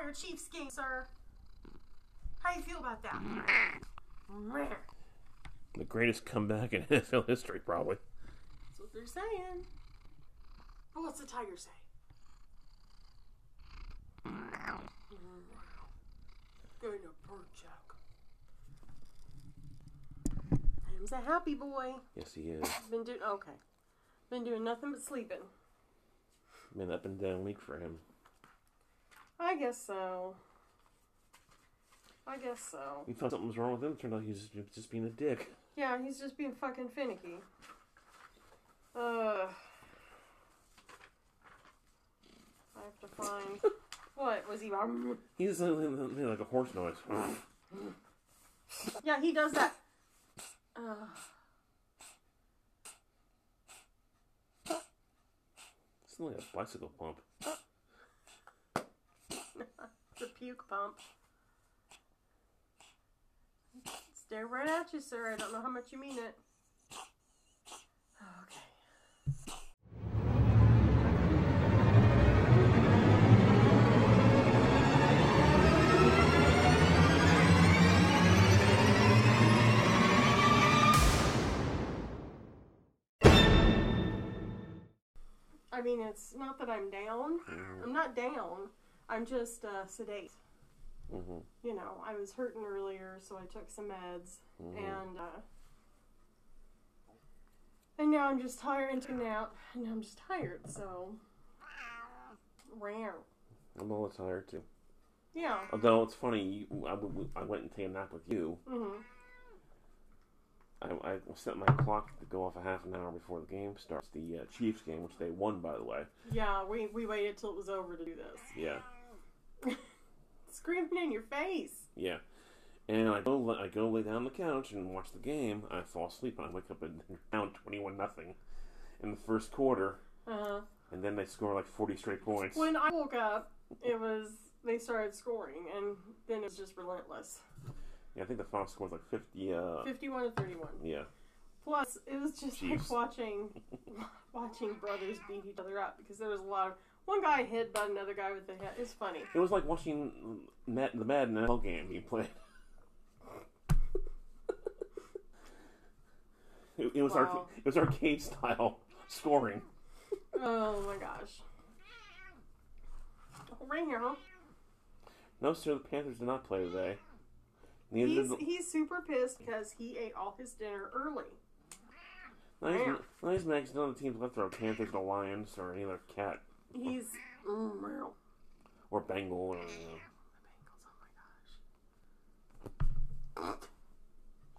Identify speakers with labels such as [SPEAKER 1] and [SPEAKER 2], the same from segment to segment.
[SPEAKER 1] entire Chiefs game, sir. How you feel about that?
[SPEAKER 2] The greatest comeback in NFL history, probably.
[SPEAKER 1] That's what they're saying. But what's the tiger say? Going to perk check. Ham's a happy boy.
[SPEAKER 2] Yes, he is.
[SPEAKER 1] Been doing okay. Been doing nothing but sleeping.
[SPEAKER 2] Been up and down week for him.
[SPEAKER 1] I guess so. I guess so.
[SPEAKER 2] We thought something was wrong with him. Turned out he was just- being a dick.
[SPEAKER 1] Yeah, he's just being fucking finicky. Uh, I have to find. What was he?
[SPEAKER 2] He's uh, like a horse noise.
[SPEAKER 1] Yeah, he does that. Uh,
[SPEAKER 2] It's like a bicycle pump.
[SPEAKER 1] the puke pump. Stare right at you, sir. I don't know how much you mean it. Okay. I mean, it's not that I'm down. I'm not down. I'm just uh, sedate.
[SPEAKER 2] hmm
[SPEAKER 1] You know, I was hurting earlier, so I took some meds, and uh, and now I'm just tired and taken out, and I'm just tired. So, rare.
[SPEAKER 2] I'm all tired too.
[SPEAKER 1] Yeah.
[SPEAKER 2] Although it's funny, you, I, w- I went and took a nap with you.
[SPEAKER 1] Mm-hmm.
[SPEAKER 2] I, I set my clock to go off a half an hour before the game starts. The uh, Chiefs game, which they won, by the way.
[SPEAKER 1] Yeah. We we waited till it was over to do this.
[SPEAKER 2] Yeah,
[SPEAKER 1] Screaming in your face.
[SPEAKER 2] yeah. And I go, I go lay down on the couch and watch the game. I fall asleep and I wake up and down twenty-one nothing in the first quarter,
[SPEAKER 1] Uh, huh.
[SPEAKER 2] and then they score like forty straight points.
[SPEAKER 1] when I woke up, it was they started scoring, and then it was just relentless.
[SPEAKER 2] Yeah, I think the final score was like fifty. Uh,
[SPEAKER 1] Fifty-one to thirty-one.
[SPEAKER 2] yeah,
[SPEAKER 1] Plus, it was just
[SPEAKER 2] Chiefs.
[SPEAKER 1] like watching watching brothers beat each other up because there was a lot of one guy hit by another guy with the head. It's funny.
[SPEAKER 2] it was like watching Matt, the Madden NFL game he played. It, it was
[SPEAKER 1] Wow.
[SPEAKER 2] arcade, it was arcade style scoring.
[SPEAKER 1] Oh my gosh. Right here, huh?
[SPEAKER 2] No, sir, the Panthers did not play today. Neither
[SPEAKER 1] He's
[SPEAKER 2] the,
[SPEAKER 1] he's super pissed because he ate all his dinner early.
[SPEAKER 2] not his,
[SPEAKER 1] man.
[SPEAKER 2] not his Max, none of the teams left are Panthers, the Lions, or any other cat
[SPEAKER 1] He's mm,
[SPEAKER 2] or Bengal or you.
[SPEAKER 1] Bengals, oh my gosh.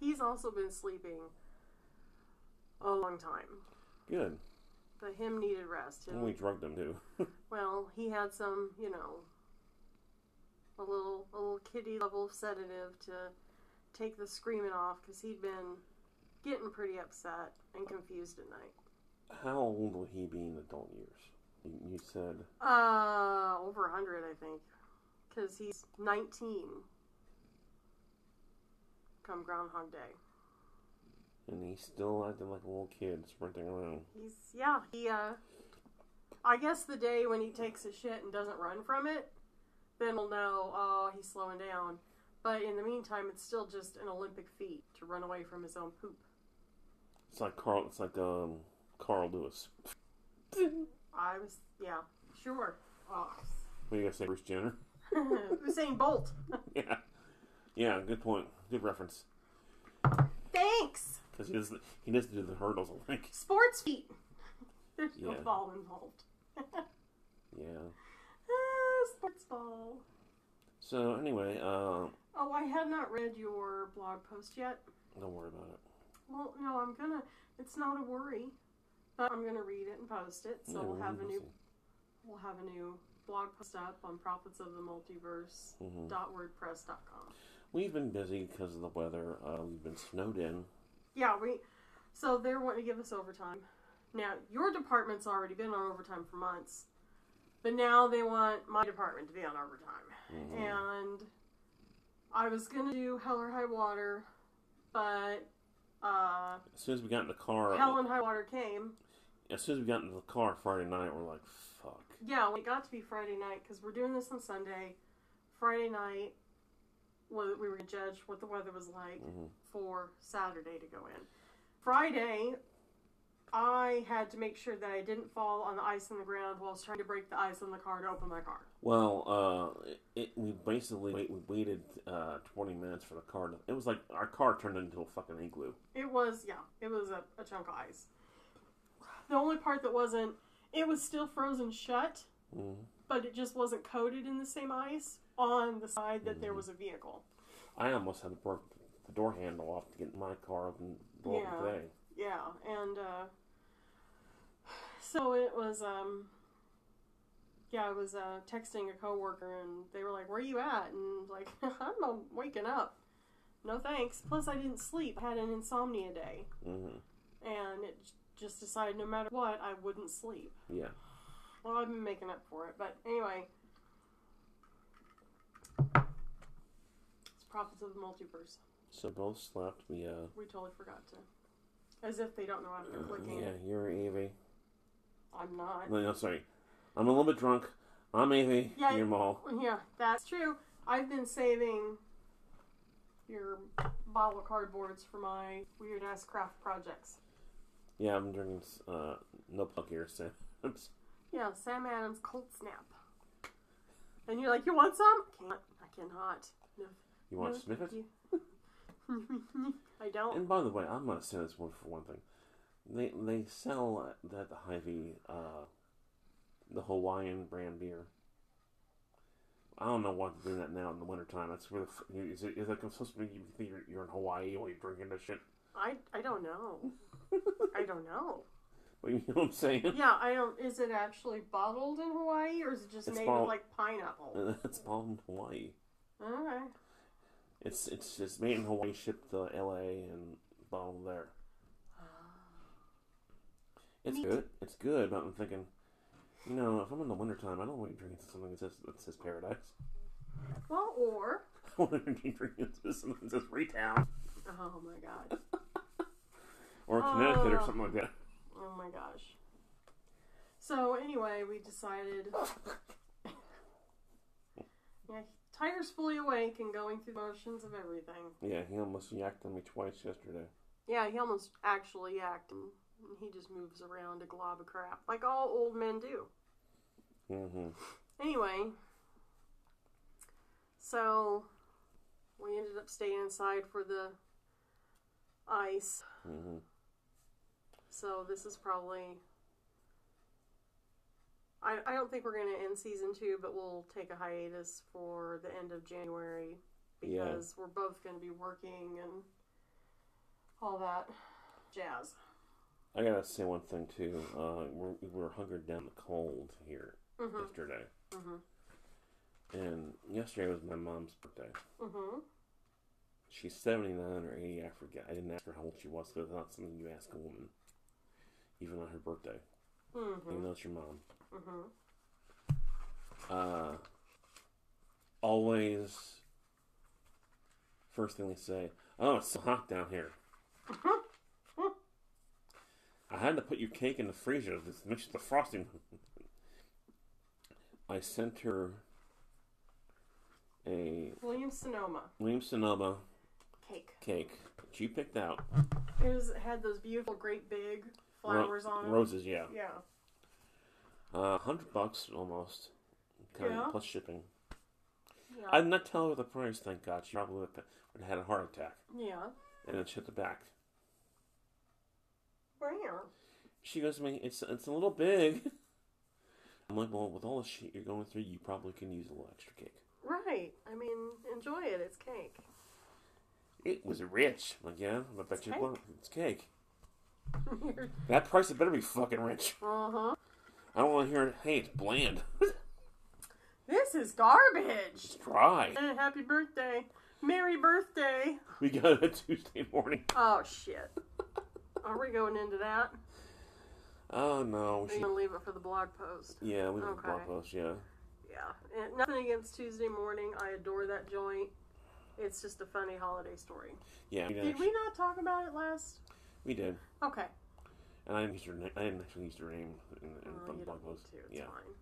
[SPEAKER 1] He's also been sleeping a long time.
[SPEAKER 2] good.
[SPEAKER 1] But him needed rest.
[SPEAKER 2] And we drugged them too.
[SPEAKER 1] Well, he had some, you know, a little a little kitty level sedative to take the screaming off because he'd been getting pretty upset and confused at night.
[SPEAKER 2] How old will he be in adult years? You, said
[SPEAKER 1] Uh, over a hundred, I think, because he's nineteen. Come Groundhog Day.
[SPEAKER 2] and he's still acting like a little kid sprinting around.
[SPEAKER 1] He's yeah. He uh, I guess the day when he takes a shit and doesn't run from it, then we'll know. Oh, he's slowing down. But in the meantime, it's still just an Olympic feat to run away from his own poop.
[SPEAKER 2] It's like Carl. It's like um Carl Lewis.
[SPEAKER 1] I was yeah, sure. Oh.
[SPEAKER 2] What do you guys say, Bruce Jenner?
[SPEAKER 1] Usain Bolt.
[SPEAKER 2] yeah, yeah. Good point. Good reference.
[SPEAKER 1] Thanks.
[SPEAKER 2] Because he does he does do the hurdles. I think.
[SPEAKER 1] Sports feat. There's no ball involved.
[SPEAKER 2] Yeah.
[SPEAKER 1] Ah, sports ball.
[SPEAKER 2] So anyway, uh,
[SPEAKER 1] Oh, I have not read your blog post yet.
[SPEAKER 2] don't worry about it.
[SPEAKER 1] Well, no, I'm gonna. It's not a worry, I'm gonna read it and post it. So
[SPEAKER 2] Yeah,
[SPEAKER 1] we'll have a new. We'll have a new blog post up on prophets of the multiverse
[SPEAKER 2] Mhm.
[SPEAKER 1] dot wordpress.com.
[SPEAKER 2] We've been busy because of the weather. Uh, we've been snowed in.
[SPEAKER 1] Yeah, we. So they're wanting to give us overtime. Now your department's already been on overtime for months, but now they want my department to be on overtime.
[SPEAKER 2] Mhm.
[SPEAKER 1] And I was gonna do hell or high water, but Uh,
[SPEAKER 2] As soon as we got in the car,
[SPEAKER 1] Hell and High Water came.
[SPEAKER 2] As soon as we got into the car Friday night, we're like, "Fuck."
[SPEAKER 1] Yeah, when it got to be Friday night because we're doing this on Sunday. Friday night, we we were gonna judge what the weather was like
[SPEAKER 2] hmm
[SPEAKER 1] for Saturday to go in. Friday, I had to make sure that I didn't fall on the ice on the ground while I was trying to break the ice on the car to open my car.
[SPEAKER 2] Well, uh, it, we basically wait, we waited uh, 20 minutes for the car. To, it was like our car turned into a fucking igloo.
[SPEAKER 1] It was, yeah, it was a, a chunk of ice. The only part that wasn't, it was still frozen shut,
[SPEAKER 2] hmm
[SPEAKER 1] but it just wasn't coated in the same ice on the side that there was a vehicle.
[SPEAKER 2] I almost had to break the door handle off to get my car open blow
[SPEAKER 1] Yeah.
[SPEAKER 2] up.
[SPEAKER 1] Yeah, and uh, so it was. Um, yeah, I was uh, texting a coworker, and they were like, "Where are you at?" And like, I'm waking up. No thanks. Plus, I didn't sleep. I had an insomnia day,
[SPEAKER 2] hmm
[SPEAKER 1] and it just decided no matter what, I wouldn't sleep.
[SPEAKER 2] Yeah.
[SPEAKER 1] Well, I've been making up for it, but anyway. It's profits of the multiverse.
[SPEAKER 2] So both slept. We, uh,
[SPEAKER 1] We totally forgot to. As if they don't know after clicking.
[SPEAKER 2] yeah, you're Evie.
[SPEAKER 1] I'm not.
[SPEAKER 2] No, no, sorry. I'm a little bit drunk. I'm Evie.
[SPEAKER 1] Yeah.
[SPEAKER 2] You're Maul.
[SPEAKER 1] Yeah, that's true. I've been saving your bottle of cardboards for my weird ass craft projects.
[SPEAKER 2] Yeah, I'm drinking, uh, no plug here, Sam. Oops.
[SPEAKER 1] Yeah, Sam Adams Cold Snap. And you're like, you want some? Can't. I cannot. No.
[SPEAKER 2] You want
[SPEAKER 1] no,
[SPEAKER 2] to sniff it?
[SPEAKER 1] I don't.
[SPEAKER 2] And by the way, I'm gonna say this one for one thing. They they sell at the Hy-Vee uh, the Hawaiian brand beer. I don't know why they're doing that now in the wintertime. That's where the is it, is it supposed to be you think you're, you're in Hawaii while you're drinking this shit?
[SPEAKER 1] I I don't know. I don't know.
[SPEAKER 2] Well, you know what I'm saying?
[SPEAKER 1] Yeah, I don't. Is it actually bottled in Hawaii, or is it just
[SPEAKER 2] It's
[SPEAKER 1] made
[SPEAKER 2] bottled-
[SPEAKER 1] with like pineapple?
[SPEAKER 2] it's bottled in Hawaii.
[SPEAKER 1] Okay.
[SPEAKER 2] It's it's just made in Hawaii, shipped to L.A. and bottled there. Ah. It's
[SPEAKER 1] Neat.
[SPEAKER 2] good. It's good, but I'm thinking, you know, if I'm in the wintertime, I don't want to drink something that says that says paradise.
[SPEAKER 1] Well, or
[SPEAKER 2] I want to be drinking something that says Raytown
[SPEAKER 1] oh my god,
[SPEAKER 2] or Connecticut or
[SPEAKER 1] Oh.
[SPEAKER 2] something like that.
[SPEAKER 1] oh my gosh. So anyway, we decided. Yeah, Tiger's fully awake and going through motions of everything.
[SPEAKER 2] Yeah, he almost yacked on me twice yesterday.
[SPEAKER 1] Yeah, he almost actually yacked and he just moves around a glob of crap like all old men do.
[SPEAKER 2] Mm-hmm.
[SPEAKER 1] Anyway, so we ended up staying inside for the ice.
[SPEAKER 2] hmm
[SPEAKER 1] So this is probably. I, I don't think we're going to end season two, but we'll take a hiatus for the end of January
[SPEAKER 2] Yeah.
[SPEAKER 1] because we're both going to be working and all that jazz.
[SPEAKER 2] I gotta say one thing too. Uh, we're, we were hungered down the cold here
[SPEAKER 1] Mm-hmm.
[SPEAKER 2] yesterday,
[SPEAKER 1] Mm-hmm.
[SPEAKER 2] and yesterday was my mom's birthday.
[SPEAKER 1] Mm-hmm.
[SPEAKER 2] She's seventy nine or eighty. I forget. I didn't ask her how old she was because that's not something you ask a woman, even on her birthday.
[SPEAKER 1] Mm-hmm.
[SPEAKER 2] Even though it's your mom.
[SPEAKER 1] Mm-hmm.
[SPEAKER 2] uh, always first thing they say, "Oh, it's so hot down here." I had to put your cake in the freezer to mix the frosting. I sent her a
[SPEAKER 1] William Sonoma
[SPEAKER 2] William Sonoma
[SPEAKER 1] cake.
[SPEAKER 2] cake you picked out.
[SPEAKER 1] It was it had those beautiful, great big flowers on it.
[SPEAKER 2] Roses, yeah.
[SPEAKER 1] Yeah.
[SPEAKER 2] Uh, hundred bucks almost, kind
[SPEAKER 1] Yeah.
[SPEAKER 2] of plus shipping.
[SPEAKER 1] Yeah.
[SPEAKER 2] I did not tell her the price. Thank God. She probably would have had a heart attack
[SPEAKER 1] yeah.
[SPEAKER 2] and then she hit the back.
[SPEAKER 1] Where?
[SPEAKER 2] She goes to me, it's it's a little big. I'm like, well, with all the shit you're going through, you probably can use a little extra cake.
[SPEAKER 1] Right. I mean, enjoy it. It's cake.
[SPEAKER 2] It was rich. I'm like, yeah, I bet you
[SPEAKER 1] cake.
[SPEAKER 2] it's cake. That price it better be fucking rich.
[SPEAKER 1] uh huh.
[SPEAKER 2] I don't want to hear, it. hey, it's bland.
[SPEAKER 1] This is garbage.
[SPEAKER 2] it's dry.
[SPEAKER 1] Eh, happy birthday. Merry birthday.
[SPEAKER 2] We got it Tuesday morning.
[SPEAKER 1] Oh, shit. Are we going into that?
[SPEAKER 2] Oh no,
[SPEAKER 1] you going to leave it for the blog post?
[SPEAKER 2] yeah, we have a blog
[SPEAKER 1] Okay.
[SPEAKER 2] post. Yeah,
[SPEAKER 1] Yeah. And nothing against Tuesday morning. I adore that joint. It's just a funny holiday story.
[SPEAKER 2] Yeah. Did
[SPEAKER 1] we not talk about it last?
[SPEAKER 2] We did.
[SPEAKER 1] Okay.
[SPEAKER 2] And I didn't use your name. I didn't actually use your name in, in
[SPEAKER 1] Uh,
[SPEAKER 2] the blog post.
[SPEAKER 1] to. It's
[SPEAKER 2] Yeah,
[SPEAKER 1] fine.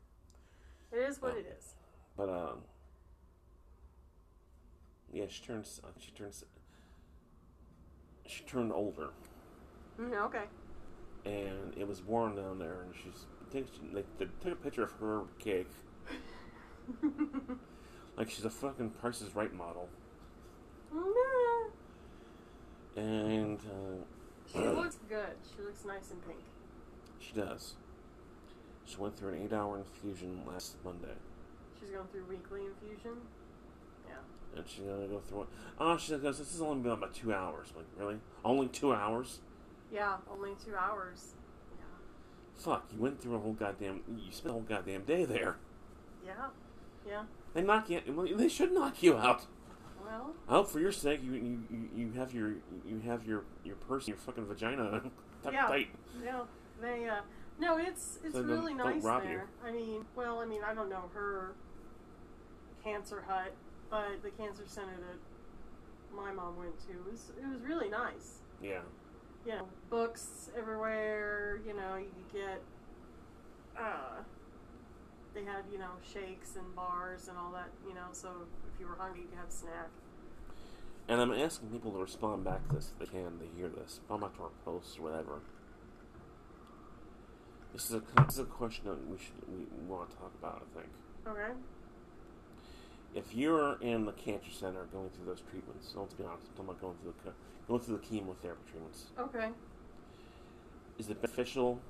[SPEAKER 1] It is what
[SPEAKER 2] Oh.
[SPEAKER 1] it is.
[SPEAKER 2] but um, yeah, she turns. Uh, she turns. She turned older,
[SPEAKER 1] Mm, okay.
[SPEAKER 2] and it was warm down there, and she's. They, they, they took a picture of her cake, like she's a fucking Price is Right model,
[SPEAKER 1] Nah.
[SPEAKER 2] and uh,
[SPEAKER 1] She looks good. She looks nice and pink.
[SPEAKER 2] she does. She went through an eight-hour infusion last Monday.
[SPEAKER 1] She's going through weekly infusion. Yeah.
[SPEAKER 2] And she's gonna go through it. Oh, she goes, this is only been about two hours. Like, really? Only two hours?
[SPEAKER 1] Yeah, only two hours. Yeah.
[SPEAKER 2] Fuck, you went through a whole goddamn. You spent a whole goddamn day there.
[SPEAKER 1] Yeah. Yeah.
[SPEAKER 2] They knock you. They should knock you out.
[SPEAKER 1] Well,
[SPEAKER 2] I hope for your sake, you you, you, have your you have your your purse, your fucking vagina tucked
[SPEAKER 1] Yeah.
[SPEAKER 2] tight.
[SPEAKER 1] yeah. They uh no, it's it's
[SPEAKER 2] So
[SPEAKER 1] really nice
[SPEAKER 2] rob you.
[SPEAKER 1] there. I mean, well, I mean, I don't know her cancer hut, but the cancer center that my mom went to was it was really nice.
[SPEAKER 2] Yeah.
[SPEAKER 1] you know, books everywhere. You know, you could get. Uh, they had you know shakes and bars and all that. You know, so you were hungry, you could have a snack.
[SPEAKER 2] And I'm asking people to respond back to this if they can. They hear this. Respond back to our posts or whatever. This is a this is a question that we should we want to talk about. I think.
[SPEAKER 1] Okay.
[SPEAKER 2] if you're in the cancer center going through those treatments, so let's be honest, I'm talking about going through the going through the chemotherapy treatments.
[SPEAKER 1] Okay.
[SPEAKER 2] Is it beneficial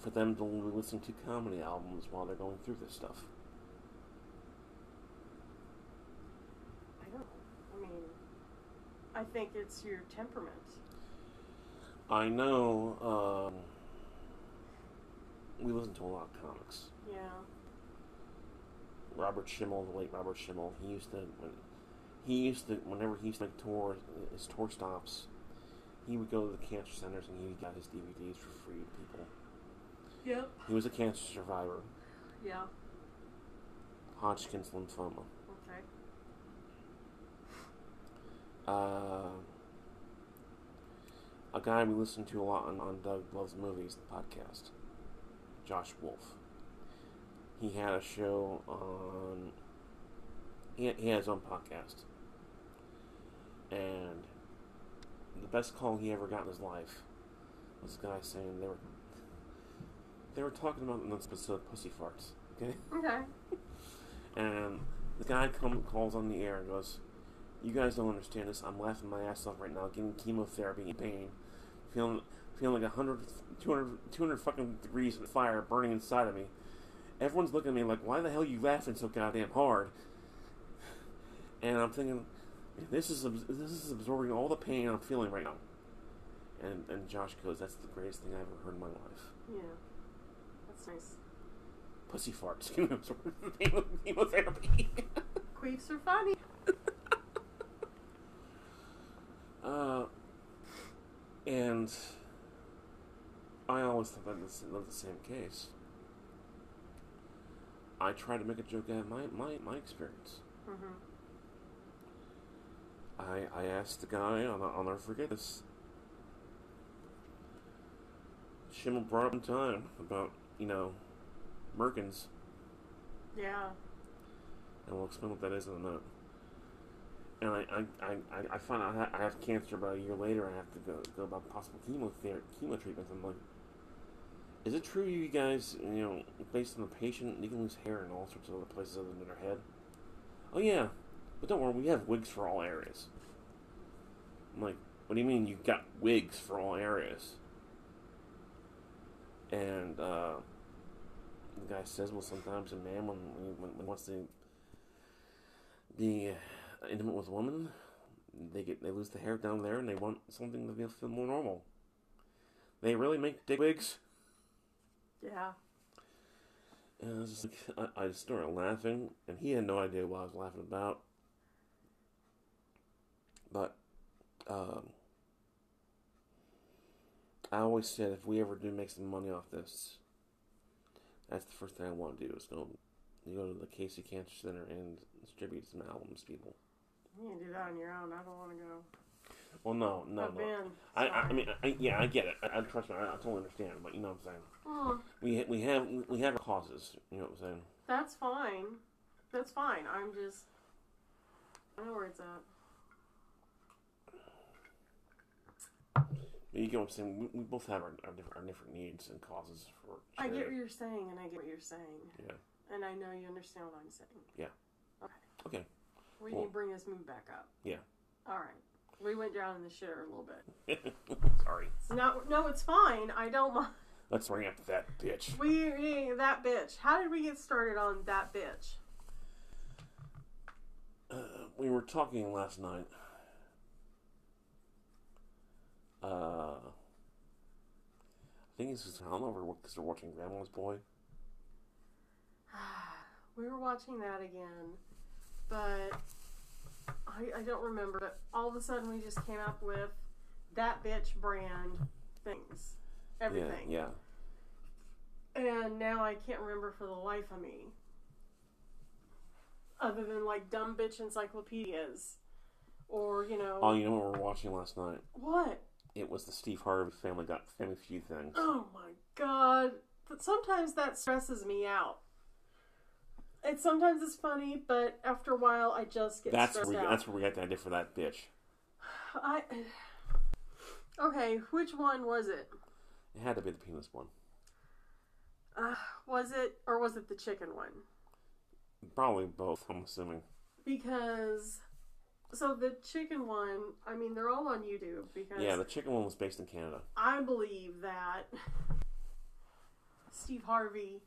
[SPEAKER 2] for them to listen to comedy albums while they're going through this stuff?
[SPEAKER 1] I don't. I mean, I think it's your temperament.
[SPEAKER 2] I know um, we listen to a lot of comics.
[SPEAKER 1] Yeah.
[SPEAKER 2] Robert Schimmel, the late Robert Schimmel, he used to when he used to whenever he used to make tours, his tour stops, he would go to the cancer centers and he got his DVDs for free to people.
[SPEAKER 1] Yep.
[SPEAKER 2] He was a cancer survivor,
[SPEAKER 1] Yeah.
[SPEAKER 2] Hodgkin's lymphoma.
[SPEAKER 1] Okay.
[SPEAKER 2] Uh, a guy we listen to a lot on, on Doug Loves Movies, the podcast, Josh Wolf. He had a show on. He he had his own podcast. And the best call he ever got in his life was a guy saying they were. They were talking about in this episode pussy farts. Okay?
[SPEAKER 1] Okay.
[SPEAKER 2] And the guy come, calls on the air and goes, You guys don't understand this. I'm laughing my ass off right now, getting chemotherapy in pain, feeling feeling like 100, 200, 200 fucking degrees of fire burning inside of me. Everyone's looking at me like, Why the hell are you laughing so goddamn hard? And I'm thinking, this is this is absorbing all the pain I'm feeling right now. And and Josh goes, That's the greatest thing I ever heard in my life.
[SPEAKER 1] Yeah. That's nice.
[SPEAKER 2] Pussy farts can absorb the pain of chemotherapy.
[SPEAKER 1] Queefs are funny.
[SPEAKER 2] Uh, and I always thought that was not the same case. I tried to make a joke out of my, my, my experience.
[SPEAKER 1] Mm-hmm.
[SPEAKER 2] I, I asked the guy, I'll, I'll never forget this. Schimmel brought up in time about, you know, Merkins,
[SPEAKER 1] Yeah.
[SPEAKER 2] and we'll explain what that is in a minute. And I, I, I, I- find out I have cancer about a year later. I have to go, go about possible chemotherapy, chemo treatments. I'm like, is it true you guys, you know, based on the patient, you can lose hair in all sorts of other places other than their head? Oh yeah, but don't worry, we have wigs for all areas. I'm like, what do you mean you got wigs for all areas? And uh, the guy says, well, sometimes a man when when, when wants to be intimate with a woman, they get they lose the hair down there and they want something to feel more normal. They really make dick wigs.
[SPEAKER 1] Yeah.
[SPEAKER 2] And I was just like, I, I just started laughing, and he had no idea what I was laughing about. But, um, I always said if we ever do make some money off this, that's the first thing I want to do is go, go to the Casey Cancer Center and distribute some albums, to people.
[SPEAKER 1] You can do that on your own. I don't want to go.
[SPEAKER 2] Well, no, no,
[SPEAKER 1] I've
[SPEAKER 2] no.
[SPEAKER 1] been.
[SPEAKER 2] I, I, I mean, I, yeah, I get it. I, I trust me. I, I totally understand. But you know what I'm saying.
[SPEAKER 1] Mm,
[SPEAKER 2] We we have we have our causes. You know what I'm saying.
[SPEAKER 1] that's fine. That's fine. I'm just. I know where it's at.
[SPEAKER 2] You get what I'm saying. We, we both have our, our, different, our different needs and causes for.
[SPEAKER 1] I get what you're saying, and I get what you're saying,
[SPEAKER 2] Yeah.
[SPEAKER 1] and I know you understand what I'm saying.
[SPEAKER 2] Yeah.
[SPEAKER 1] Okay.
[SPEAKER 2] Okay.
[SPEAKER 1] We need to bring this mood back up.
[SPEAKER 2] Yeah.
[SPEAKER 1] All right. We went down in the shitter a little bit.
[SPEAKER 2] Sorry.
[SPEAKER 1] Not. No, it's fine. I don't mind.
[SPEAKER 2] Let's bring up that bitch.
[SPEAKER 1] We that bitch. How did we get started on that bitch?
[SPEAKER 2] Uh, we were talking last night. Uh, I think it's just, I don't know if we're, because we're watching Grandma's Boy.
[SPEAKER 1] We were watching that again, but I, I don't remember. But all of a sudden, we just came up with that bitch brand things, everything.
[SPEAKER 2] Yeah,
[SPEAKER 1] And now I can't remember for the life of me. Other than like dumb bitch encyclopedias, or you know.
[SPEAKER 2] Oh, you know what we were watching last night?
[SPEAKER 1] what?
[SPEAKER 2] It was the Steve Harvey Family Got Family Feud things.
[SPEAKER 1] Oh my god. But sometimes that stresses me out. It's sometimes it's funny, but after a while I just get
[SPEAKER 2] That's
[SPEAKER 1] stressed
[SPEAKER 2] where we,
[SPEAKER 1] out.
[SPEAKER 2] that's where we got the idea for that bitch.
[SPEAKER 1] I Okay, which one was it?
[SPEAKER 2] It had to be the penis one.
[SPEAKER 1] Uh, was it or was it the chicken one?
[SPEAKER 2] Probably both. I'm assuming.
[SPEAKER 1] Because so the chicken one, I mean they're all on YouTube because
[SPEAKER 2] Yeah, the chicken one was based in Canada.
[SPEAKER 1] I believe that Steve Harvey,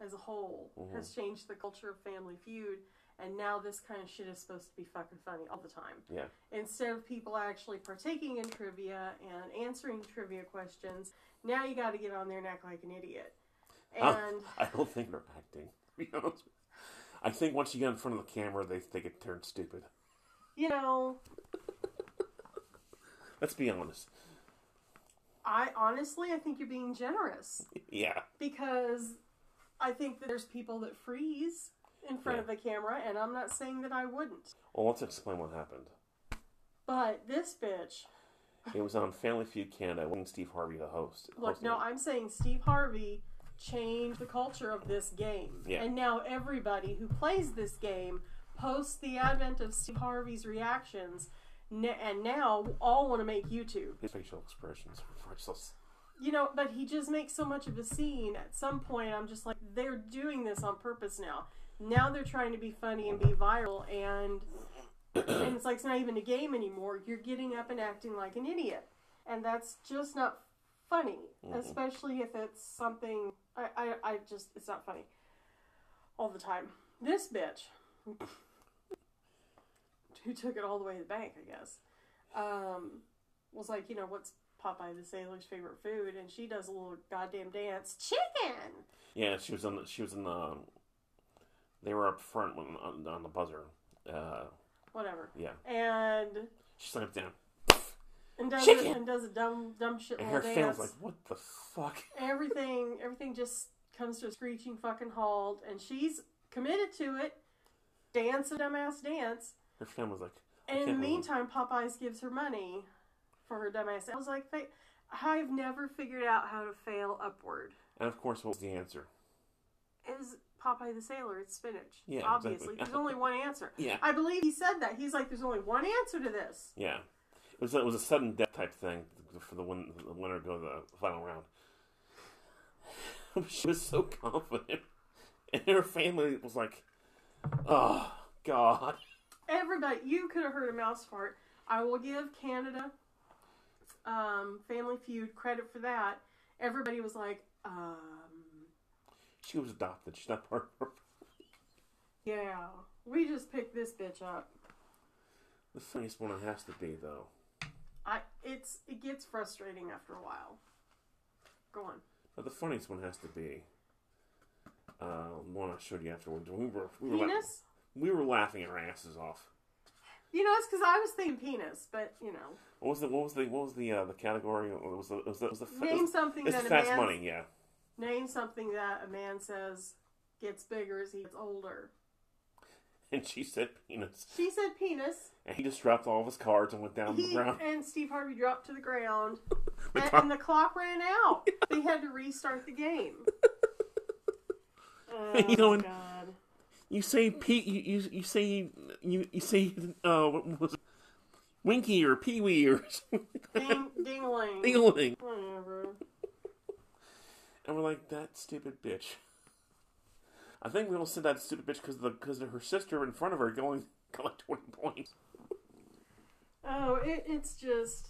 [SPEAKER 1] as a whole,
[SPEAKER 2] Mhm.
[SPEAKER 1] has changed the culture of Family Feud, and now this kind of shit is supposed to be fucking funny all the time.
[SPEAKER 2] Yeah.
[SPEAKER 1] Instead of people actually partaking in trivia and answering trivia questions, now you got to get on there and act like an idiot. And
[SPEAKER 2] I don't think they're acting. To be honest. I think once you get in front of the camera, they they get turned stupid.
[SPEAKER 1] you know,
[SPEAKER 2] Let's be honest.
[SPEAKER 1] I honestly I think you're being generous.
[SPEAKER 2] Yeah.
[SPEAKER 1] because I think that there's people that freeze in front
[SPEAKER 2] Yeah.
[SPEAKER 1] of the camera, and I'm not saying that I wouldn't.
[SPEAKER 2] Well, let's explain what happened.
[SPEAKER 1] But this bitch,
[SPEAKER 2] It was on Family Feud Canada. Wasn't Steve Harvey the host?
[SPEAKER 1] look, no,
[SPEAKER 2] it.
[SPEAKER 1] I'm saying Steve Harvey changed the culture of this game.
[SPEAKER 2] Yeah.
[SPEAKER 1] And now everybody who plays this game post the advent of Steve Harvey's reactions, and now all want to make YouTube.
[SPEAKER 2] His facial expressions are priceless.
[SPEAKER 1] You know, but he just makes so much of a scene. At some point, I'm just like, they're doing this on purpose now. Now they're trying to be funny and be viral, and and it's like it's not even a game anymore. You're getting up and acting like an idiot, and that's just not funny.
[SPEAKER 2] Mhm.
[SPEAKER 1] Especially if it's something I, I I just it's not funny all the time. This bitch who took it all the way to the bank, I guess, um, was like, you know, what's Popeye the Sailor's favorite food? And she does a little goddamn dance, chicken.
[SPEAKER 2] Yeah, she was on. The, she was in the. They were up front when, on, on the buzzer. Uh,
[SPEAKER 1] Whatever.
[SPEAKER 2] yeah,
[SPEAKER 1] And
[SPEAKER 2] she slammed down,
[SPEAKER 1] and does
[SPEAKER 2] Chicken.
[SPEAKER 1] a, and does a dumb dumb shit
[SPEAKER 2] and her
[SPEAKER 1] dance.
[SPEAKER 2] fans like, "What the fuck?"
[SPEAKER 1] everything everything just comes to a screeching fucking halt and she's committed to it dance a dumbass dance
[SPEAKER 2] Her fan was like,
[SPEAKER 1] and in the meantime popeyes gives her money for her dumbass i was like i've never figured out how to fail upward
[SPEAKER 2] and of course, what was the answer?
[SPEAKER 1] is popeye the sailor it's spinach
[SPEAKER 2] Yeah,
[SPEAKER 1] obviously
[SPEAKER 2] exactly.
[SPEAKER 1] there's only one answer
[SPEAKER 2] Yeah,
[SPEAKER 1] i believe he said that he's like there's only one answer to this
[SPEAKER 2] yeah. It was it was a sudden death type thing for the win, the winner to go to the final round. she was so confident, and her family was like, "Oh God."
[SPEAKER 1] everybody you could have heard a mouse fart i will give canada um, family feud credit for that everybody was like um,
[SPEAKER 2] She was adopted. She's not part of her.
[SPEAKER 1] yeah we just picked this bitch up
[SPEAKER 2] The funniest one it has to be though.
[SPEAKER 1] i it's it gets frustrating after a while go on
[SPEAKER 2] But the funniest one has to be uh, one I showed you afterwards. We were we were, la- we were laughing our asses off.
[SPEAKER 1] You know it's because i was thinking penis but you know
[SPEAKER 2] What was the what was the what was the uh, the category? It was the it was the, it was the
[SPEAKER 1] name something
[SPEAKER 2] it's
[SPEAKER 1] that
[SPEAKER 2] the
[SPEAKER 1] a
[SPEAKER 2] fast
[SPEAKER 1] man
[SPEAKER 2] money. Yeah,
[SPEAKER 1] name something that a man says gets bigger as he gets older
[SPEAKER 2] and she said penis.
[SPEAKER 1] She said penis.
[SPEAKER 2] And he just dropped all of his cards and went down
[SPEAKER 1] He
[SPEAKER 2] the ground.
[SPEAKER 1] and Steve Harvey dropped to the ground,
[SPEAKER 2] The
[SPEAKER 1] and, and the clock ran out. They had to restart the game. Oh,
[SPEAKER 2] You know, and-
[SPEAKER 1] God.
[SPEAKER 2] You say Pete. You, you you say you you say uh what was it? Winky or Pee Wee or
[SPEAKER 1] Ding, ding-a-ling.
[SPEAKER 2] Ding-a-ling.
[SPEAKER 1] Whatever.
[SPEAKER 2] And we're like that stupid bitch. I think we all said that stupid bitch because the because of her sister in front of her going got like twenty points.
[SPEAKER 1] Oh, it, it's just.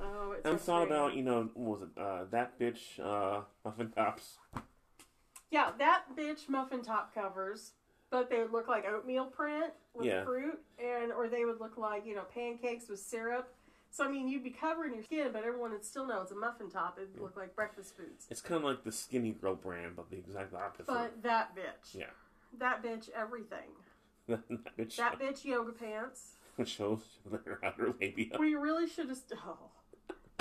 [SPEAKER 1] Oh, it's.
[SPEAKER 2] And thought about you know what was it uh, that bitch uh, muffin tops.
[SPEAKER 1] Yeah, that bitch muffin top covers, but they would look like oatmeal print with
[SPEAKER 2] Yeah.
[SPEAKER 1] fruit, and or they would look like you know pancakes with syrup. So I mean, you'd be covering your skin, but everyone would still know it's a muffin top. It'd look like breakfast foods.
[SPEAKER 2] It's kind of like the Skinny Girl brand, but the exact opposite.
[SPEAKER 1] But that bitch,
[SPEAKER 2] yeah,
[SPEAKER 1] that bitch, everything.
[SPEAKER 2] that, bitch
[SPEAKER 1] That bitch yoga pants.
[SPEAKER 2] shows her outer labia.
[SPEAKER 1] We really should have. Oh.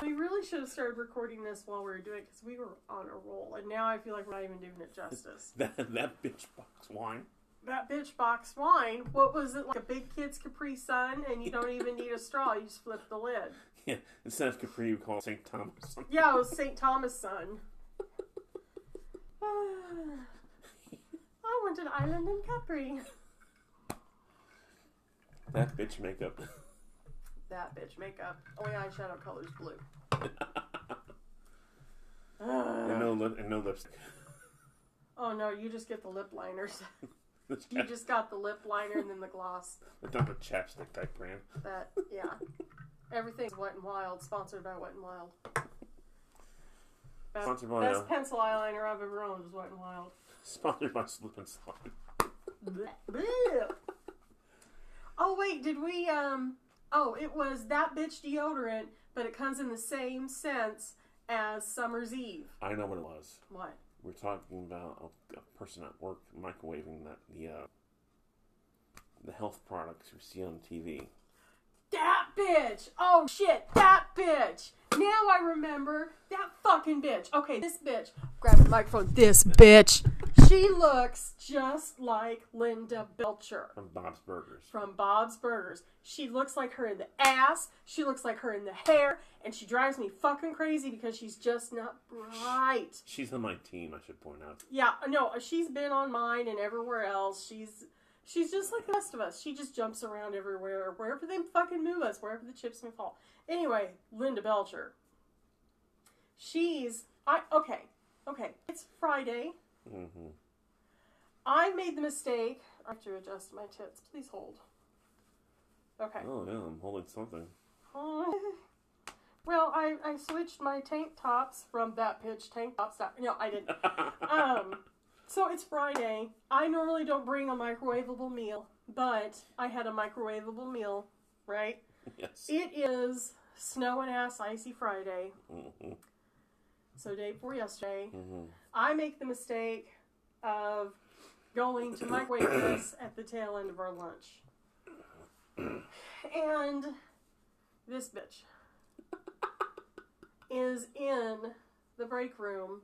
[SPEAKER 1] We really should have started recording this while we were doing it because we were on a roll, and now I feel like we're not even doing it justice.
[SPEAKER 2] That that bitch box wine.
[SPEAKER 1] that bitch box wine. What was it like a big kid's Capri Sun, and you don't even need a straw. You just flip the lid.
[SPEAKER 2] Yeah, instead of Capri, we call it St. Thomas.
[SPEAKER 1] Yeah, it was St. Thomas Sun. I went to an island in Capri.
[SPEAKER 2] That bitch makeup.
[SPEAKER 1] That bitch makeup. Only eyeshadow color is blue.
[SPEAKER 2] and no lip, and no lipstick.
[SPEAKER 1] Oh no, you just get the lip liners.
[SPEAKER 2] The
[SPEAKER 1] You just got the lip liner and then the gloss.
[SPEAKER 2] It's not a chapstick type brand.
[SPEAKER 1] That yeah. Everything's Wet and Wild, sponsored by Wet and Wild. Best,
[SPEAKER 2] Sponsored by,
[SPEAKER 1] best
[SPEAKER 2] uh,
[SPEAKER 1] pencil eyeliner I've ever owned is Wet and Wild.
[SPEAKER 2] Sponsored by Slip and Slide.
[SPEAKER 1] Oh wait, did we um oh it was that bitch deodorant, but it comes in the same sense as Summer's Eve.
[SPEAKER 2] I know what it was.
[SPEAKER 1] What?
[SPEAKER 2] We're talking about a, a person at work microwaving that the uh, the health products you see on TV.
[SPEAKER 1] That bitch! Oh shit, that bitch! Now I remember that fucking bitch. Okay, this bitch. Grab the microphone. This bitch. She looks just like Linda Belcher.
[SPEAKER 2] From Bob's Burgers.
[SPEAKER 1] from Bob's Burgers. She looks like her in the ass, she looks like her in the hair, and she drives me fucking crazy because she's just not bright.
[SPEAKER 2] She's on my team, I should point out.
[SPEAKER 1] Yeah, no, she's been on mine and everywhere else. She's she's just like the rest of us. She just jumps around everywhere, wherever they fucking move us, wherever the chips may fall. Anyway, Linda Belcher. She's I okay, okay. It's Friday.
[SPEAKER 2] hmm
[SPEAKER 1] I made the mistake. I have to adjust my tits. Please hold. Okay.
[SPEAKER 2] Oh yeah, I'm holding something.
[SPEAKER 1] well, I, I switched my tank tops from that pitch tank tops. Down. No, I didn't. Um, so it's Friday. I normally don't bring a microwavable meal, but I had a microwavable meal, right?
[SPEAKER 2] yes.
[SPEAKER 1] It is snow and ass icy Friday,
[SPEAKER 2] hmm
[SPEAKER 1] so day before yesterday.
[SPEAKER 2] hmm
[SPEAKER 1] I make the mistake of going to microwave this at the tail end of our lunch. And this bitch is in the break room.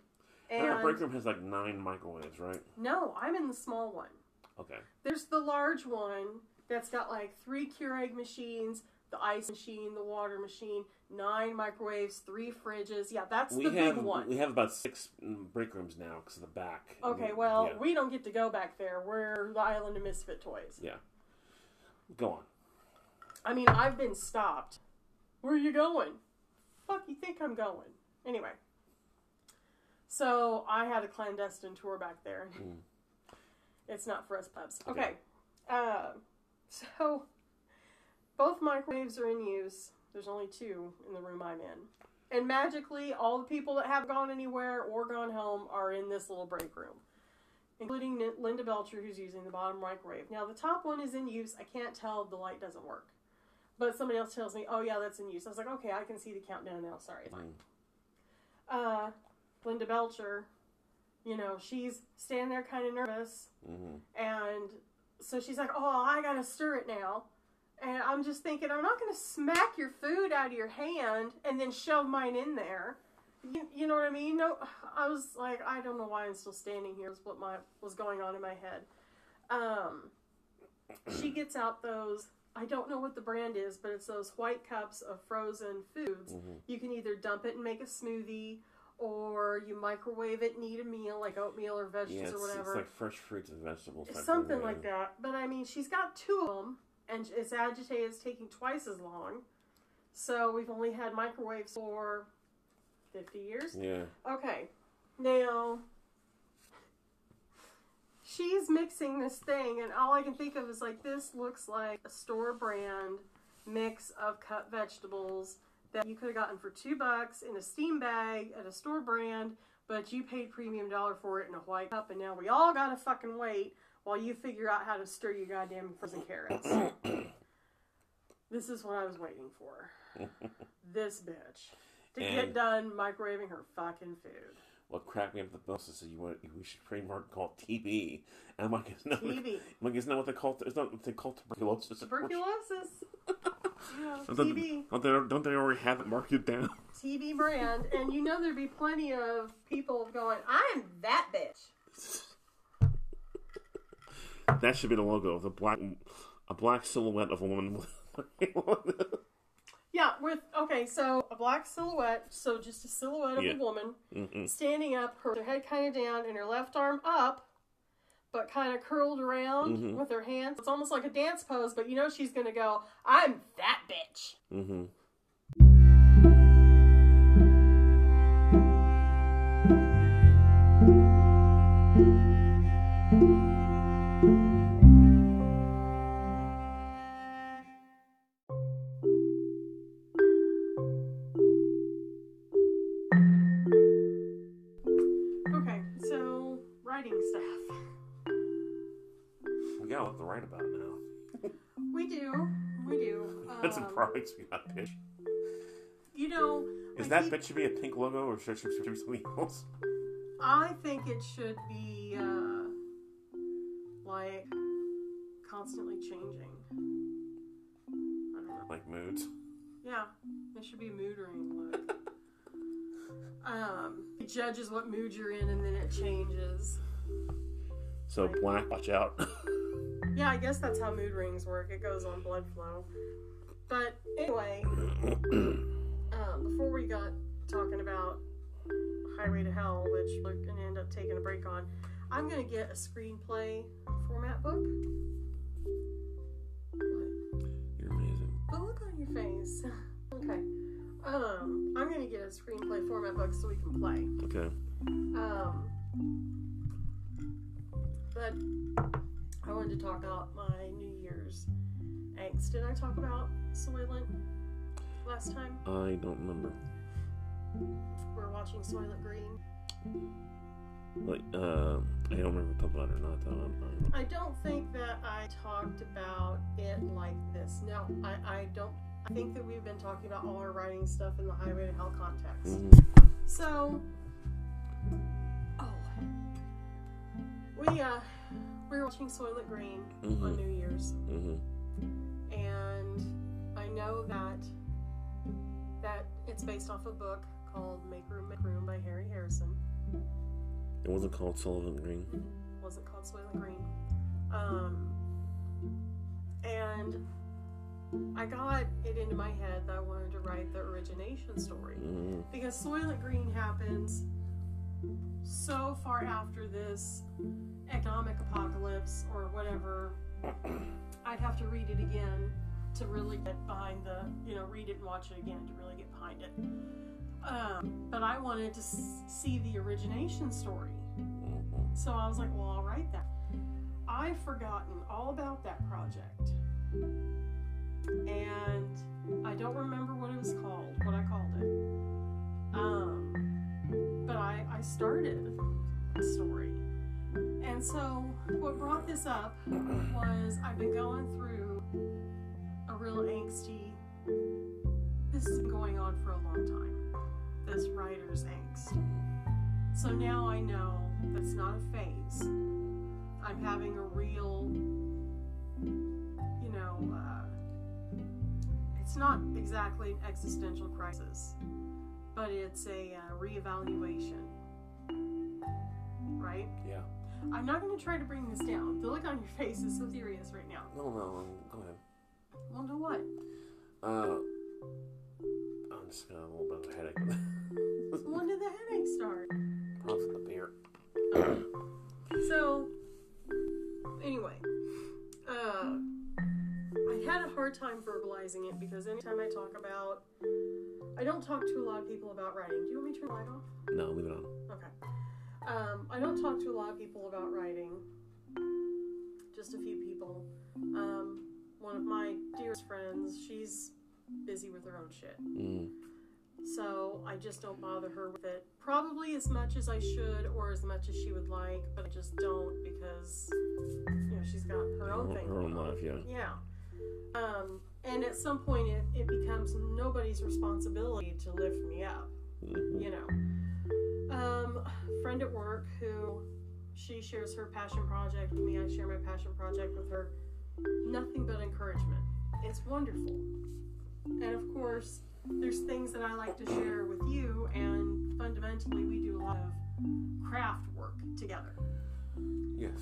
[SPEAKER 1] And
[SPEAKER 2] Our break room has like nine microwaves, right?
[SPEAKER 1] no, I'm in the small one.
[SPEAKER 2] Okay.
[SPEAKER 1] There's the large one that's got like three Keurig machines, the ice machine, the water machine, nine microwaves, three fridges. Yeah, that's
[SPEAKER 2] we
[SPEAKER 1] the
[SPEAKER 2] have
[SPEAKER 1] big one.
[SPEAKER 2] we have about six break rooms now because of the back.
[SPEAKER 1] Okay, well,
[SPEAKER 2] yeah.
[SPEAKER 1] we don't get to go back there. We're the island of misfit toys.
[SPEAKER 2] yeah. Go on.
[SPEAKER 1] I mean, I've been stopped. Where are you going? Fuck, you think I'm going? Anyway. So I had a clandestine tour back there.
[SPEAKER 2] Mm.
[SPEAKER 1] It's not for us pubs.
[SPEAKER 2] Okay.
[SPEAKER 1] Okay. Uh, so both microwaves are in use. There's only two in the room I'm in. And magically, all the people that have gone anywhere or gone home are in this little break room, including N- Linda Belcher, who's using the bottom microwave. Now, the top one is in use. I can't tell, the light doesn't work. But somebody else tells me, oh, yeah, that's in use. I was like, okay, I can see the countdown now. Sorry.
[SPEAKER 2] Mm.
[SPEAKER 1] Uh, Linda Belcher, you know, she's standing there kind of nervous.
[SPEAKER 2] hmm
[SPEAKER 1] And so she's like, "Oh, I gotta stir it now." And I'm just thinking, I'm not gonna smack your food out of your hand and then shove mine in there. You, you know what I mean? No, I was like, I don't know why I'm still standing here. Is what my was going on in my head. Um, she gets out those. I don't know what the brand is, but it's those white cups of frozen foods.
[SPEAKER 2] Mhm.
[SPEAKER 1] You can either dump it and make a smoothie, or you microwave it and eat a meal like oatmeal or
[SPEAKER 2] Yeah,
[SPEAKER 1] veggies
[SPEAKER 2] it's,
[SPEAKER 1] or whatever.
[SPEAKER 2] it's like fresh fruits and vegetables.
[SPEAKER 1] Something
[SPEAKER 2] thing,
[SPEAKER 1] like that. But I mean, she's got two of them, and it's agitated. It's taking twice as long. So we've only had microwaves for 50 years.
[SPEAKER 2] Yeah.
[SPEAKER 1] Okay, now she's mixing this thing, and all I can think of is like this looks like a store brand mix of cut vegetables that you could have gotten for two bucks in a steam bag at a store brand, but you paid premium dollar for it in a white cup, and now we all gotta fucking wait while you figure out how to stir your goddamn frozen carrots. this is what I was waiting for. this bitch to get done microwaving her fucking food.
[SPEAKER 2] What cracked me up the most is you want we should trademark call it TB. And I'm like, it's not,
[SPEAKER 1] TB.
[SPEAKER 2] I'm like, it's not what they call it's not what they call tuberculosis.
[SPEAKER 1] Tuberculosis. yeah,
[SPEAKER 2] Don't
[SPEAKER 1] TB.
[SPEAKER 2] don't, they, don't they already have it marked down?
[SPEAKER 1] TB brand. And you know there'd be plenty of people going, I'm that bitch.
[SPEAKER 2] That should be the logo of the black, a black silhouette of a woman.
[SPEAKER 1] Yeah, with, okay, so a black silhouette, so just a silhouette of
[SPEAKER 2] Yeah.
[SPEAKER 1] a woman
[SPEAKER 2] Mm-mm.
[SPEAKER 1] standing up, her head kind of down, and her left arm up, but kind of curled around
[SPEAKER 2] Mhm.
[SPEAKER 1] with her hands. It's almost like a dance pose, but you know she's going to go, I'm that bitch.
[SPEAKER 2] Mm-hmm. What to now.
[SPEAKER 1] We do. We do.
[SPEAKER 2] That's
[SPEAKER 1] Um,
[SPEAKER 2] products we got pitched.
[SPEAKER 1] You know,
[SPEAKER 2] Is
[SPEAKER 1] I
[SPEAKER 2] that
[SPEAKER 1] keep-
[SPEAKER 2] bitch should be a pink logo or should should- be something else?
[SPEAKER 1] I think it should be uh, like constantly changing. I don't know.
[SPEAKER 2] Like moods.
[SPEAKER 1] Yeah, it should be a mood ring look. um, it judges what mood you're in and then it changes.
[SPEAKER 2] So black, watch out.
[SPEAKER 1] Yeah, I guess that's how mood rings work. It goes on blood flow. But anyway, um, before we got talking about Highway to Hell, which we're going to end up taking a break on, I'm going to get a screenplay format book. What?
[SPEAKER 2] You're amazing.
[SPEAKER 1] The look on your face. Okay. Um, I'm going to get a screenplay format book so we can play.
[SPEAKER 2] Okay.
[SPEAKER 1] Um, but I wanted to talk about my New Year's angst. Did I talk about Soylent last time?
[SPEAKER 2] I don't remember.
[SPEAKER 1] We're watching Soylent Green.
[SPEAKER 2] Like, uh, I don't remember if I talked about it or not. Though. I'm,
[SPEAKER 1] I don't think that I talked about it like this. No, I, I don't. I think that we've been talking about all our writing stuff in the Highway to Hell context.
[SPEAKER 2] I'm, Mhm.
[SPEAKER 1] So, oh, we uh, we were watching Soylent Green on
[SPEAKER 2] Mhm.
[SPEAKER 1] New Year's,
[SPEAKER 2] Mhm.
[SPEAKER 1] and I know that that it's based off a book called Make Room, Make Room by Harry Harrison.
[SPEAKER 2] It wasn't called Sullivan Green.
[SPEAKER 1] It wasn't called Soylent Green. Um, and I got it into my head that I wanted to write the origination story
[SPEAKER 2] Mhm.
[SPEAKER 1] because Soylent Green happens so far after this economic apocalypse or whatever. I'd have to read it again to really get behind the, you know, read it and watch it again to really get behind it. Um, but I wanted to s- see the origination story. So I was like, well, I'll write that. I've forgotten all about that project. And I don't remember what it was called, what I called it. Um, but I, I started the story. And so what brought this up was I've been going through a real angsty, this has been going on for a long time, this writer's angst. So now I know that's not a phase. I'm having a real, you know, uh, it's not exactly an existential crisis, but it's a uh, reevaluation. Right?
[SPEAKER 2] Yeah.
[SPEAKER 1] I'm not going to try to bring this down. The look on your face is so serious right now.
[SPEAKER 2] No, no, go ahead.
[SPEAKER 1] Well, no what?
[SPEAKER 2] Uh, I'm just got a little bit of a headache.
[SPEAKER 1] When did the headache start?
[SPEAKER 2] Probably the beer.
[SPEAKER 1] So, anyway, uh, I had a hard time verbalizing it because anytime I talk about, I don't talk to a lot of people about writing. Do you want me to turn the light off?
[SPEAKER 2] No, leave it on.
[SPEAKER 1] Okay. Um, I don't talk to a lot of people about writing. Just a few people. Um, one of my dearest friends, she's busy with her own shit.
[SPEAKER 2] Mm.
[SPEAKER 1] So I just don't bother her with it. Probably as much as I should or as much as she would like, but I just don't because, you know, she's got her own thing.
[SPEAKER 2] Her own life, yeah.
[SPEAKER 1] Yeah. Um, and at some point, it, it becomes nobody's responsibility to lift me up
[SPEAKER 2] hmm
[SPEAKER 1] you know. Um, friend at work who she shares her passion project with me. I share my passion project with her. Nothing but encouragement. It's wonderful. And of course, there's things that I like to share with you, and fundamentally, we do a lot of craft work together.
[SPEAKER 2] Yes.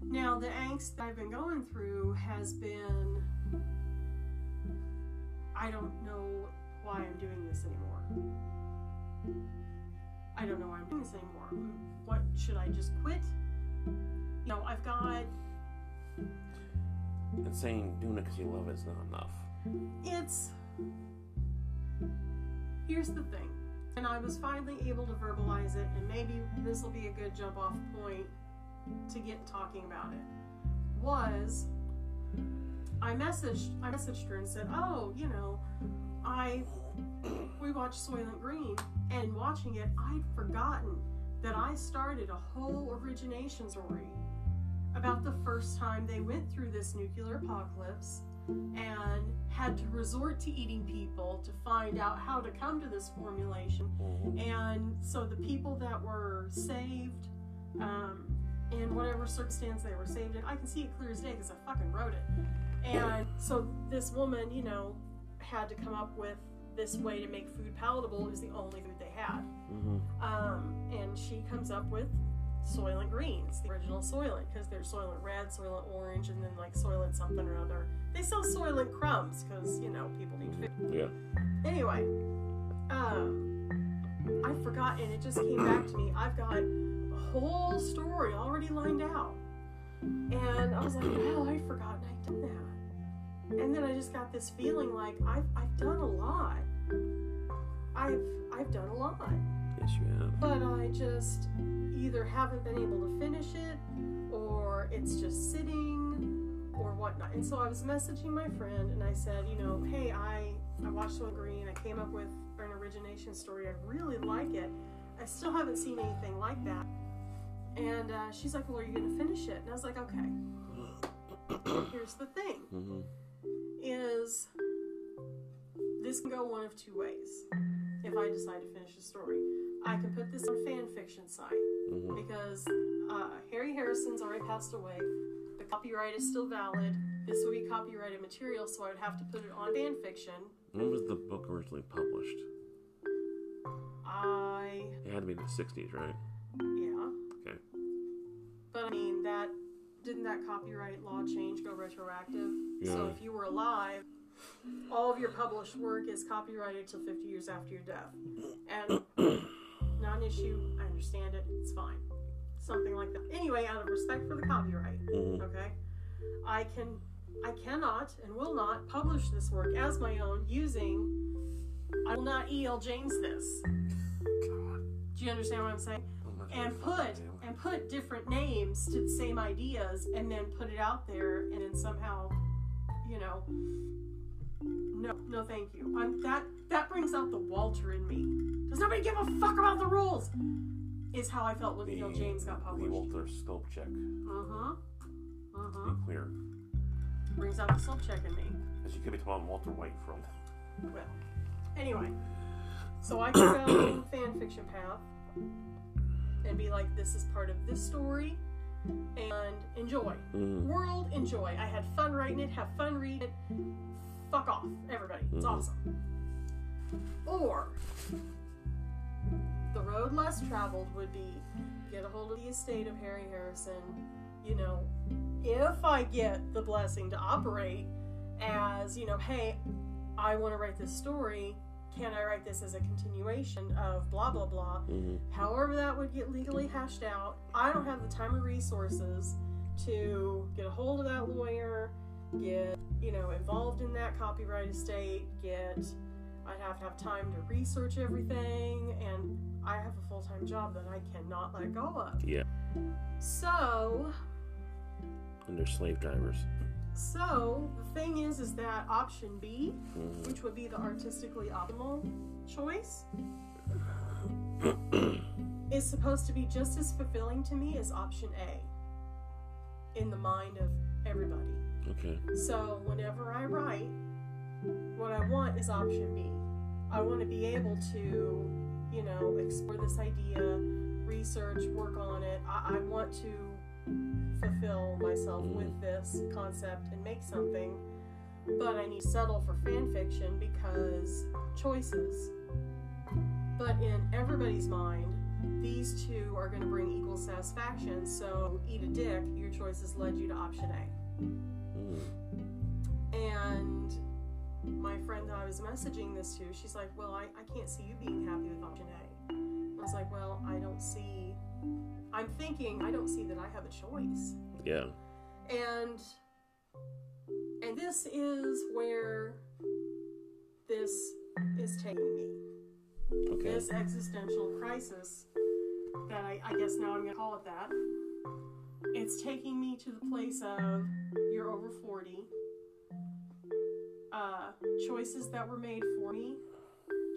[SPEAKER 1] Now, the angst that I've been going through has been I don't know why I'm doing this anymore. I don't know why I'm doing this anymore. What should I just quit? You know, I've got
[SPEAKER 2] And saying doing it because you love it is not enough.
[SPEAKER 1] it's here's the thing and i was finally able to verbalize it and maybe this will be a good jump off point to get talking about it was i messaged i messaged her and said oh you know i we watched soylent green and watching it i'd forgotten that i started a whole origination story about the first time they went through this nuclear apocalypse and had to resort to eating people to find out how to come to this formulation.
[SPEAKER 2] Mhm.
[SPEAKER 1] And so the people that were saved, um, in whatever circumstance they were saved in, I can see it clear as day because I fucking wrote it. And so this woman, you know, had to come up with this way to make food palatable. is the only food they had.
[SPEAKER 2] Mhm.
[SPEAKER 1] Um, and she comes up with Soylent Greens, the original Soylent, because there's Soylent Red, Soylent Orange, and then like Soylent something or other. They sell Soylent crumbs because you know people need food.
[SPEAKER 2] Yeah.
[SPEAKER 1] Anyway, um, I forgot, and it just came back to me. I've got a whole story already lined out, and I was like, "Oh, I'd forgotten I'd done that." And then I just got this feeling like I've I've done a lot. I've I've done a lot
[SPEAKER 2] Yes, you have.
[SPEAKER 1] but I just either haven't been able to finish it or it's just sitting or whatnot. And so I was messaging my friend and I said, you know, hey, I, I watched One Green, I came up with an origination story, I really like it. I still haven't seen anything like that. And uh, she's like, well, are you going to finish it? And I was like, okay. Here's the thing
[SPEAKER 2] hmm
[SPEAKER 1] is this can go one of two ways if I decide to finish the story. I can put this on fan fiction site
[SPEAKER 2] hmm
[SPEAKER 1] because uh, Harry Harrison's already passed away. The copyright is still valid. This would be copyrighted material, so I would have to put it on fan fiction.
[SPEAKER 2] When was the book originally published?
[SPEAKER 1] I
[SPEAKER 2] It had to be in the 60s, right?
[SPEAKER 1] yeah.
[SPEAKER 2] Okay.
[SPEAKER 1] But I mean that didn't that copyright law change go retroactive? So if you were alive, all of your published work is copyrighted till 50 years after your death. And not an issue. I understand it. It's fine. Something like that. Anyway, out of respect for the copyright,
[SPEAKER 2] hmm
[SPEAKER 1] okay, I can, I cannot and will not publish this work as my own using. I will not E.L. James this.
[SPEAKER 2] God.
[SPEAKER 1] Do you understand what I'm saying? And
[SPEAKER 2] sure if I
[SPEAKER 1] put. And put different names to the same ideas and then put it out there and then somehow you know no no thank you. I'm that that brings out the walter in me. Does nobody give a fuck about the rules? Is how i felt when E.L. James got
[SPEAKER 2] The
[SPEAKER 1] published.
[SPEAKER 2] Walter Sobchak.
[SPEAKER 1] uh-huh
[SPEAKER 2] To
[SPEAKER 1] uh-huh.
[SPEAKER 2] Be clear.
[SPEAKER 1] brings out the Sobchak in me.
[SPEAKER 2] Because you could be talking Walter White from.
[SPEAKER 1] well anyway. So i can go fan fiction path and be like this is part of this story and enjoy
[SPEAKER 2] Mm.
[SPEAKER 1] world enjoy i had fun writing it have fun reading it fuck off everybody it's
[SPEAKER 2] Mhm.
[SPEAKER 1] awesome or the road less traveled would be get a hold of the estate of Harry Harrison. You know, if I get the blessing to operate as, you know, hey, I want to write this story. Can I write this as a continuation of blah, blah, blah?
[SPEAKER 2] hmm
[SPEAKER 1] However, that would get legally hashed out. I don't have the time or resources to get a hold of that lawyer, get, you know, involved in that copyright estate, get, I'd have to have time to research everything, and I have a full time job that I cannot let go of.
[SPEAKER 2] Yeah.
[SPEAKER 1] So,
[SPEAKER 2] And they're slave drivers.
[SPEAKER 1] So the thing is, is that option B, which would be the artistically optimal choice, is supposed to be just as fulfilling to me as option A in the mind of everybody.
[SPEAKER 2] Okay.
[SPEAKER 1] So whenever I write, what I want is option B. I want to be able to, you know, explore this idea, research, work on it. I, I want to fulfill myself with this concept and make something, but I need to settle for fan fiction because choices. But in everybody's mind, these two are going to bring equal satisfaction. So, eat a dick, your choices led you to option A.
[SPEAKER 2] Mm.
[SPEAKER 1] And my friend that I was messaging this to, she's like, Well, I, I can't see you being happy with option A. I was like, Well, I don't see, I'm thinking, I don't see that I have a choice.
[SPEAKER 2] Yeah.
[SPEAKER 1] And, and this is where this is taking me.
[SPEAKER 2] Okay.
[SPEAKER 1] This existential crisis that I, I guess now I'm going to call it that. It's taking me to the place of you're over 40. Uh, choices that were made for me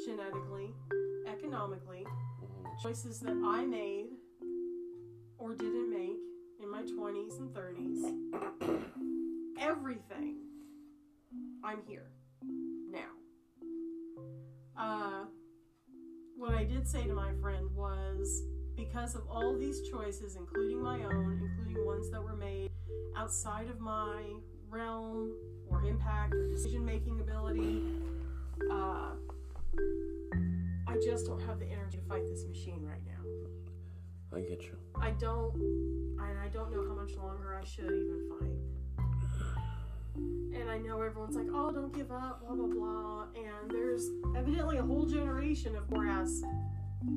[SPEAKER 1] genetically, economically,
[SPEAKER 2] Mhm.
[SPEAKER 1] choices that I made or didn't make in my 20s and 30s. Everything. I'm here now. Uh, what I did say to my friend was because of all these choices, including my own, including ones that were made outside of my realm or impact or decision making ability, uh, I just don't have the energy to fight this machine right now.
[SPEAKER 2] I get you.
[SPEAKER 1] I don't, and I don't know how much longer I should even fight. And I know everyone's like, "Oh, don't give up," blah blah blah. And there's evidently a whole generation of poor ass,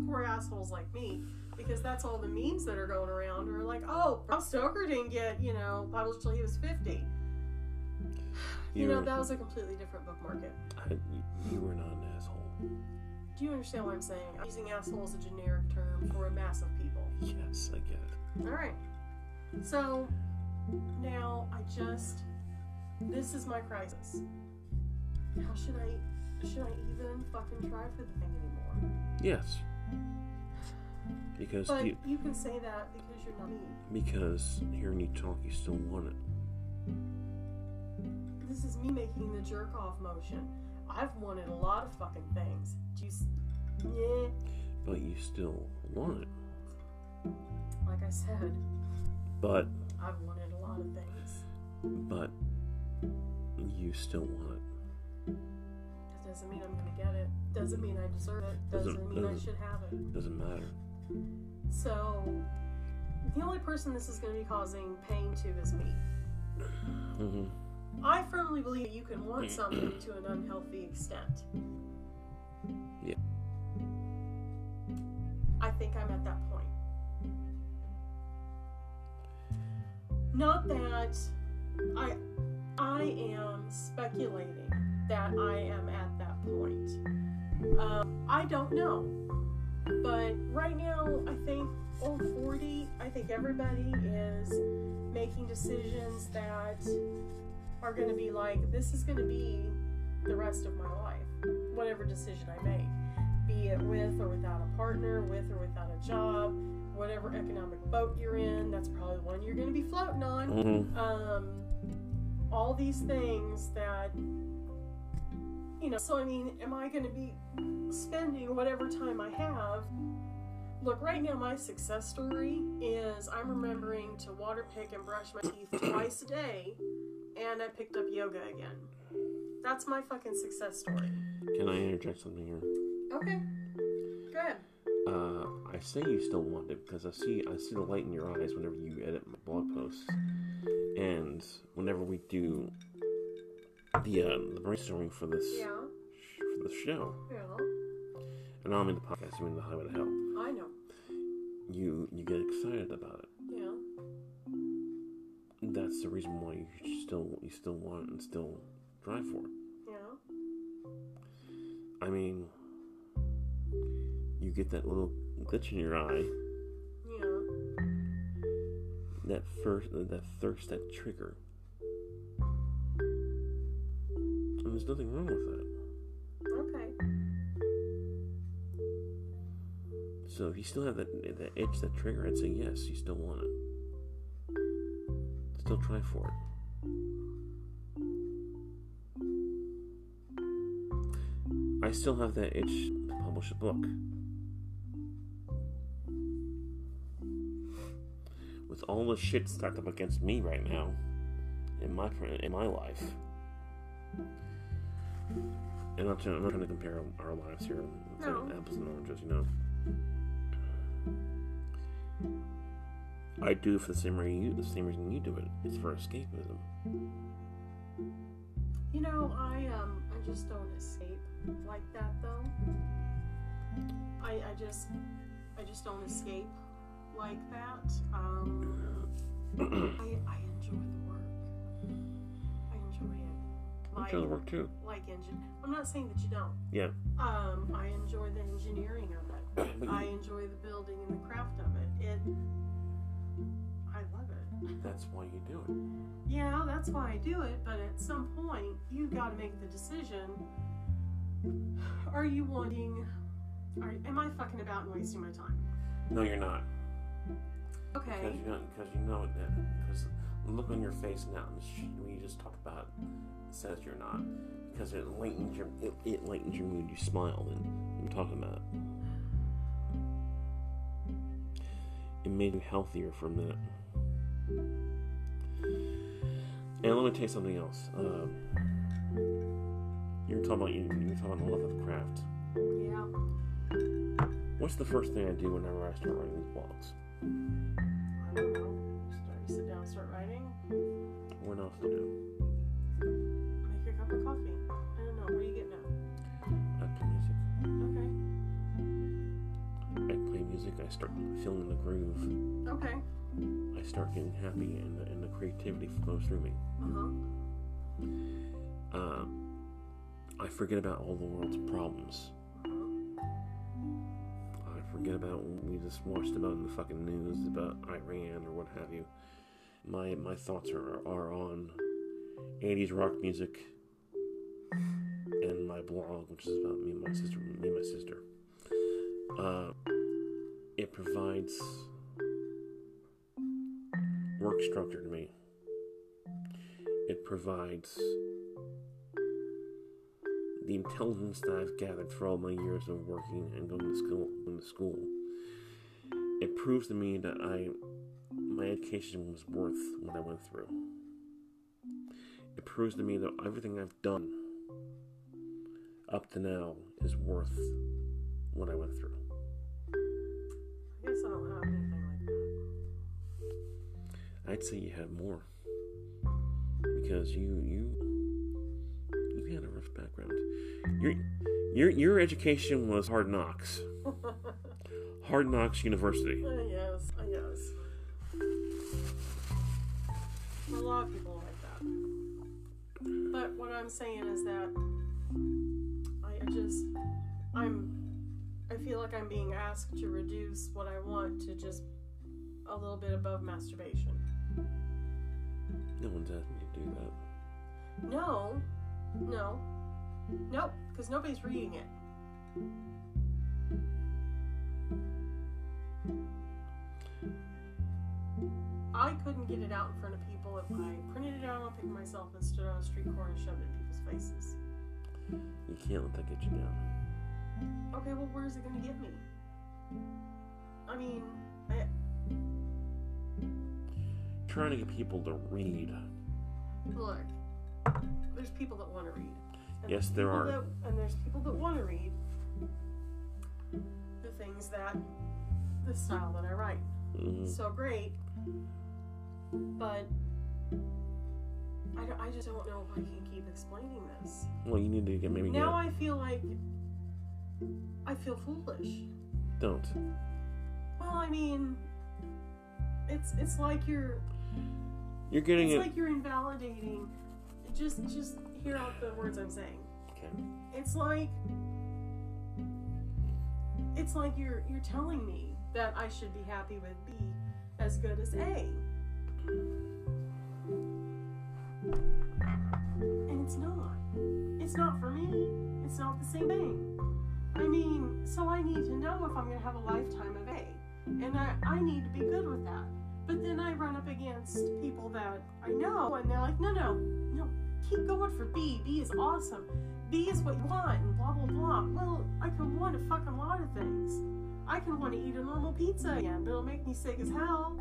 [SPEAKER 1] poor assholes like me, because that's all the memes that are going around are like, "Oh, Bram Stoker didn't get you know published till he was 50." You know,
[SPEAKER 2] You're-
[SPEAKER 1] that was a completely different book market.
[SPEAKER 2] I, you were not an asshole.
[SPEAKER 1] Do you understand what I'm saying? I'm using asshole as a generic term for a mass of people.
[SPEAKER 2] Yes, I get it.
[SPEAKER 1] All right. So now I just this is my crisis. How should I should I even fucking try for the thing anymore?
[SPEAKER 2] Yes. Because
[SPEAKER 1] But
[SPEAKER 2] you,
[SPEAKER 1] you can say that because you're not me.
[SPEAKER 2] because hearing you talk, you still want it.
[SPEAKER 1] This is me making the jerk off motion. I've wanted a lot of fucking things. Do you s- yeah,
[SPEAKER 2] But you still want it.
[SPEAKER 1] Like I said,
[SPEAKER 2] But
[SPEAKER 1] I've wanted a lot of things.
[SPEAKER 2] but you still want it.
[SPEAKER 1] That doesn't mean I'm gonna get it. Doesn't mean I deserve it. Doesn't,
[SPEAKER 2] Doesn't-
[SPEAKER 1] mean I
[SPEAKER 2] doesn't-
[SPEAKER 1] should have it.
[SPEAKER 2] Doesn't matter.
[SPEAKER 1] So, the only person this is going to be causing pain to is me.
[SPEAKER 2] hmm
[SPEAKER 1] I firmly believe you can want something to an unhealthy extent.
[SPEAKER 2] Yeah.
[SPEAKER 1] I think I'm at that point. Not that I I am speculating that I am at that point. Um, I don't know. But right now, I think old 40, I think everybody is making decisions that are going to be like, this is going to be the rest of my life, whatever decision I make. Be it with or without a partner, with or without a job, whatever economic boat you're in, that's probably the one you're going to be floating on.
[SPEAKER 2] Hmm
[SPEAKER 1] um, all these things that you know so i mean am i going to be spending whatever time i have? Look right now my success story is i'm remembering to water pick and brush my teeth twice a day and i picked up yoga again. That's my fucking success story.
[SPEAKER 2] Can I interject something here?
[SPEAKER 1] okay. Go ahead
[SPEAKER 2] Uh, I say you still want it because I see I see the light in your eyes whenever you edit my blog posts, and whenever we do the uh, the brainstorming for this
[SPEAKER 1] Yeah,
[SPEAKER 2] for the show,
[SPEAKER 1] yeah,
[SPEAKER 2] and not only the podcast, I mean the Highway to Hell.
[SPEAKER 1] I know.
[SPEAKER 2] You you get excited about it.
[SPEAKER 1] Yeah,
[SPEAKER 2] That's the reason why you still you still want and still drive for it.
[SPEAKER 1] yeah,
[SPEAKER 2] I mean, get that little glitch in your eye,
[SPEAKER 1] yeah.
[SPEAKER 2] that first that thirst, that trigger. And there's nothing wrong with that.
[SPEAKER 1] Okay.
[SPEAKER 2] So if you still have that that itch, that trigger, I'd say yes, you still want it. Still try for it. I still have that itch to publish a book. All the shit stacked up against me right now, in my in my life, and I'm not trying, I'm not trying to compare our lives here, it's like
[SPEAKER 1] No.
[SPEAKER 2] apples and oranges, you know. I do it for the same reason you, the same reason you do it. It's for escapism.
[SPEAKER 1] You know, I um, I just don't escape like that though. I I just I just don't escape like that. Um, I I enjoy the work. I enjoy it.
[SPEAKER 2] I
[SPEAKER 1] Like
[SPEAKER 2] enjoy the work too.
[SPEAKER 1] like engine. I'm not saying that you don't.
[SPEAKER 2] Yeah.
[SPEAKER 1] Um, I enjoy the engineering of it. I enjoy the building and the craft of it. It. I love it.
[SPEAKER 2] that's why you do it.
[SPEAKER 1] Yeah, that's why I do it, but at some point, you got to make the decision. Are you wanting. Are, am I fucking about and wasting my time?
[SPEAKER 2] No, you're not.
[SPEAKER 1] Okay.
[SPEAKER 2] Because you know, because you know that. Because look on your face now, and the sh- when you just talk about, it, says you're not. Because it lightens your it, it lightens your mood. You smile, and I'm talking about. It It made you healthier from that. And let me tell you something else. Um, you were talking about you, you were talking about the love of craft.
[SPEAKER 1] Yeah.
[SPEAKER 2] What's the first thing I do whenever I start writing these blogs?
[SPEAKER 1] I don't know. Start, sit down, start writing.
[SPEAKER 2] What else to do?
[SPEAKER 1] Make a cup of coffee. I don't know. What are you getting at?
[SPEAKER 2] I play music.
[SPEAKER 1] Okay.
[SPEAKER 2] I play music. I start feeling the groove.
[SPEAKER 1] Okay.
[SPEAKER 2] I start getting happy, and the, and the creativity flows through me.
[SPEAKER 1] Uh huh.
[SPEAKER 2] Uh, I forget about all the world's problems. About we just watched about in the fucking news about Iran or what have you. My my thoughts are are on 80s rock music and my blog, which is about me and my sister. Me and my sister. Uh, it provides work structure to me. It provides the intelligence that I've gathered through all my years of working and going to school. Going to school. It proves to me that I, my education was worth what I went through. It proves to me that everything I've done up to now is worth what I went through.
[SPEAKER 1] I guess I don't have anything like that.
[SPEAKER 2] I'd say you have more because you you you had a rough. Your your your education was hard knocks. Hard Knocks University.
[SPEAKER 1] Uh, yes, uh, yes. A lot of people like that. But what I'm saying is that I just I'm I feel like I'm being asked to reduce what I want to just a little bit above masturbation.
[SPEAKER 2] No one's asking you to do that.
[SPEAKER 1] No, no, nope, because nobody's reading it. I couldn't get it out in front of people if I printed it out on paper myself and stood on a street corner and shoved it in people's faces.
[SPEAKER 2] You can't let that get you down.
[SPEAKER 1] Okay, well, where's it going to get me? I mean, I,
[SPEAKER 2] Trying to get people to read.
[SPEAKER 1] look, there's people that want to read.
[SPEAKER 2] Yes, there are.
[SPEAKER 1] That, and there's people that want to read. The things that the style that I write
[SPEAKER 2] hmm
[SPEAKER 1] so great, but I, don't- I just don't know if I can keep explaining this.
[SPEAKER 2] Well, you need to get maybe
[SPEAKER 1] Now
[SPEAKER 2] get,
[SPEAKER 1] I feel like I feel foolish.
[SPEAKER 2] don't.
[SPEAKER 1] Well, I mean, it's it's like you're
[SPEAKER 2] You're getting
[SPEAKER 1] it's
[SPEAKER 2] it.
[SPEAKER 1] like you're invalidating. Just just hear out the words I'm saying.
[SPEAKER 2] okay.
[SPEAKER 1] It's like it's like you're you're telling me that I should be happy with B as good as A. And it's not. It's not for me. It's not the same thing. I mean, so I need to know if I'm gonna have a lifetime of A. And I, I need to be good with that. But then I run up against people that I know and they're like, no no, no, keep going for B. B is awesome. B is what you want, and blah blah blah. Well, I can want a fucking lot of things. I can want to eat a normal pizza again, but it'll make me sick as hell.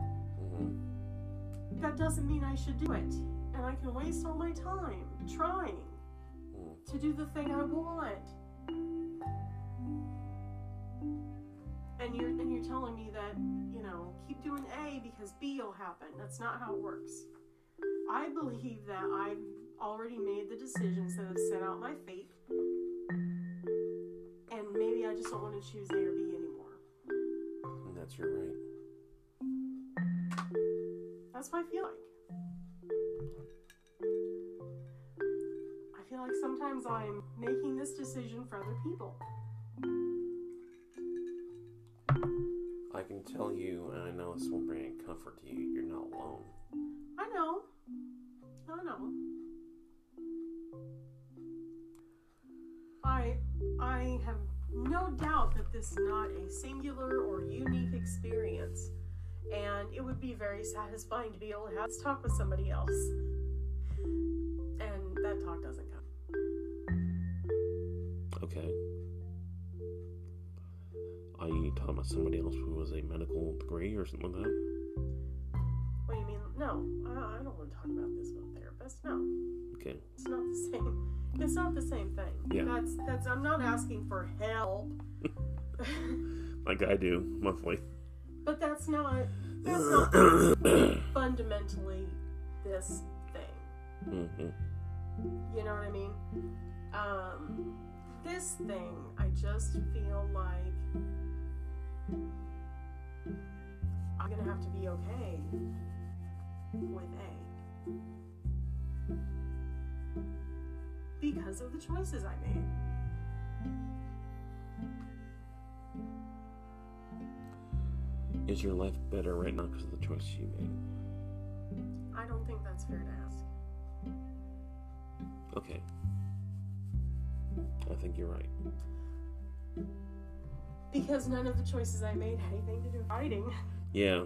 [SPEAKER 2] hmm
[SPEAKER 1] That doesn't mean I should do it. And I can waste all my time trying
[SPEAKER 2] Mm.
[SPEAKER 1] to do the thing I want. And you're and you're telling me that, you know, keep doing A because B will happen. That's not how it works. I believe that I've already made the decisions that have set out my fate. And maybe I just don't want to choose A or B anymore.
[SPEAKER 2] And that's your right.
[SPEAKER 1] That's what I feel like. I feel like sometimes I'm making this decision for other people.
[SPEAKER 2] I can tell you, and I know this will bring comfort to you. You're not alone.
[SPEAKER 1] I know. I know. I I have no doubt that this is not a singular or unique experience. And it would be very satisfying to be able to have this talk with somebody else. And that talk doesn't come.
[SPEAKER 2] Okay. Are you talking about somebody else who has a medical degree or something like that?
[SPEAKER 1] What do you mean? No, I, I don't want to talk about this with No,
[SPEAKER 2] Okay.
[SPEAKER 1] it's not the same. It's not the same thing.
[SPEAKER 2] Yeah.
[SPEAKER 1] That's that's. I'm not asking for help.
[SPEAKER 2] Like I do monthly.
[SPEAKER 1] but that's not. That's not
[SPEAKER 2] mm-hmm.
[SPEAKER 1] fundamentally this thing. You know what I mean? Um, this thing, I just feel like I'm gonna have to be okay with A because of the choices I made.
[SPEAKER 2] Is your life better right now because of the choices you made?
[SPEAKER 1] I don't think that's fair to ask.
[SPEAKER 2] Okay. I think you're right.
[SPEAKER 1] Because none of the choices I made had anything to do with fighting.
[SPEAKER 2] Yeah.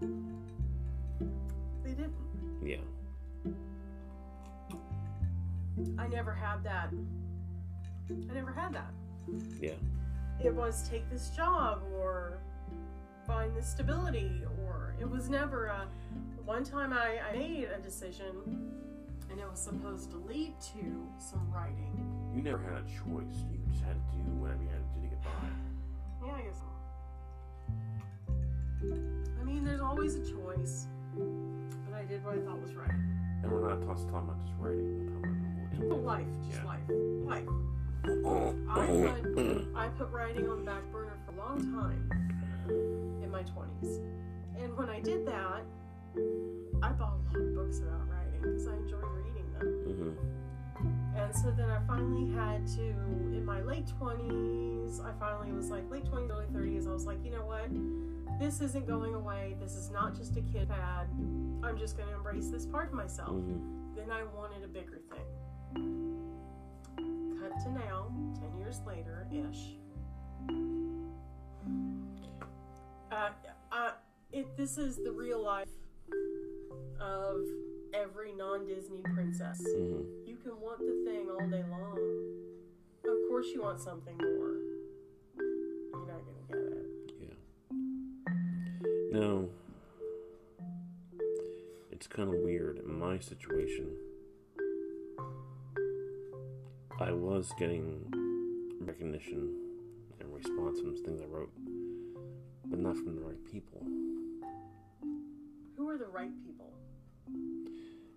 [SPEAKER 1] They didn't.
[SPEAKER 2] Yeah.
[SPEAKER 1] I never had that. I never had that.
[SPEAKER 2] Yeah.
[SPEAKER 1] It was take this job or find this stability or it was never a one time I, I made a decision and it was supposed to lead to some writing.
[SPEAKER 2] You never had a choice. You just had to do whatever you had to do to get by.
[SPEAKER 1] Yeah, I guess so. I mean there's always a choice. But I did what I thought was right.
[SPEAKER 2] And we're not talking about just writing. We're talking about
[SPEAKER 1] life, just
[SPEAKER 2] Yeah.
[SPEAKER 1] life. Life. I put I put writing on the back burner for a long time in my twenties, and when I did that, I bought a lot of books about writing because I enjoy reading them.
[SPEAKER 2] hmm
[SPEAKER 1] And so then I finally had to, in my late twenties, I finally was like late twenties, early thirties. I was like, you know what? This isn't going away. This is not just a kid fad. I'm just going to embrace this part of myself.
[SPEAKER 2] hmm
[SPEAKER 1] Then I wanted a bigger thing. Cut to now, 10 years later ish. Uh, uh, it, this is the real life of every non Disney princess.
[SPEAKER 2] hmm
[SPEAKER 1] You can want the thing all day long. Of course, you want something more. You're not going to get it.
[SPEAKER 2] Yeah No. It's kind of weird. In my situation, I was getting recognition and response from things I wrote, but not from the right people.
[SPEAKER 1] Who are the right people?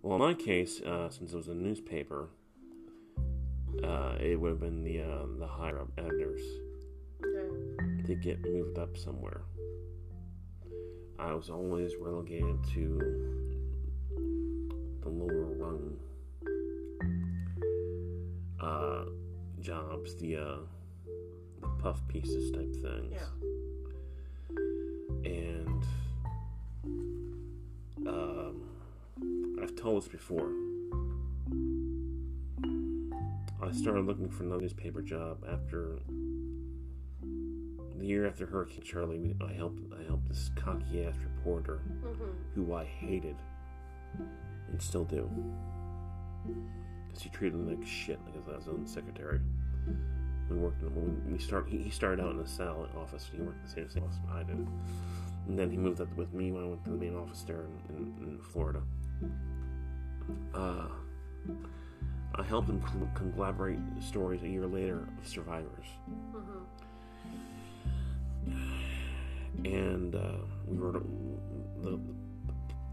[SPEAKER 2] Well, in my case, uh, since it was a newspaper, uh, it would have been the uh, the higher up editors.
[SPEAKER 1] Okay.
[SPEAKER 2] to get moved up somewhere. I was always relegated to the lower rung uh, jobs, the uh, the puff pieces type things.
[SPEAKER 1] Yeah.
[SPEAKER 2] And um, I've told this before. I started looking for another newspaper job after the year after Hurricane Charley. We, I helped I helped this cocky ass reporter
[SPEAKER 1] Mm-hmm.
[SPEAKER 2] who I hated and still do because he treated me like shit because I was his own secretary. We worked when we start. He, started out in the Sal office. He worked in the same same office I did, and then he moved up with me when I went to the main office there in, in, in Florida. Uh, I helped him con- conglomerate stories a year later of survivors,
[SPEAKER 1] Mm-hmm.
[SPEAKER 2] and uh, we wrote a, the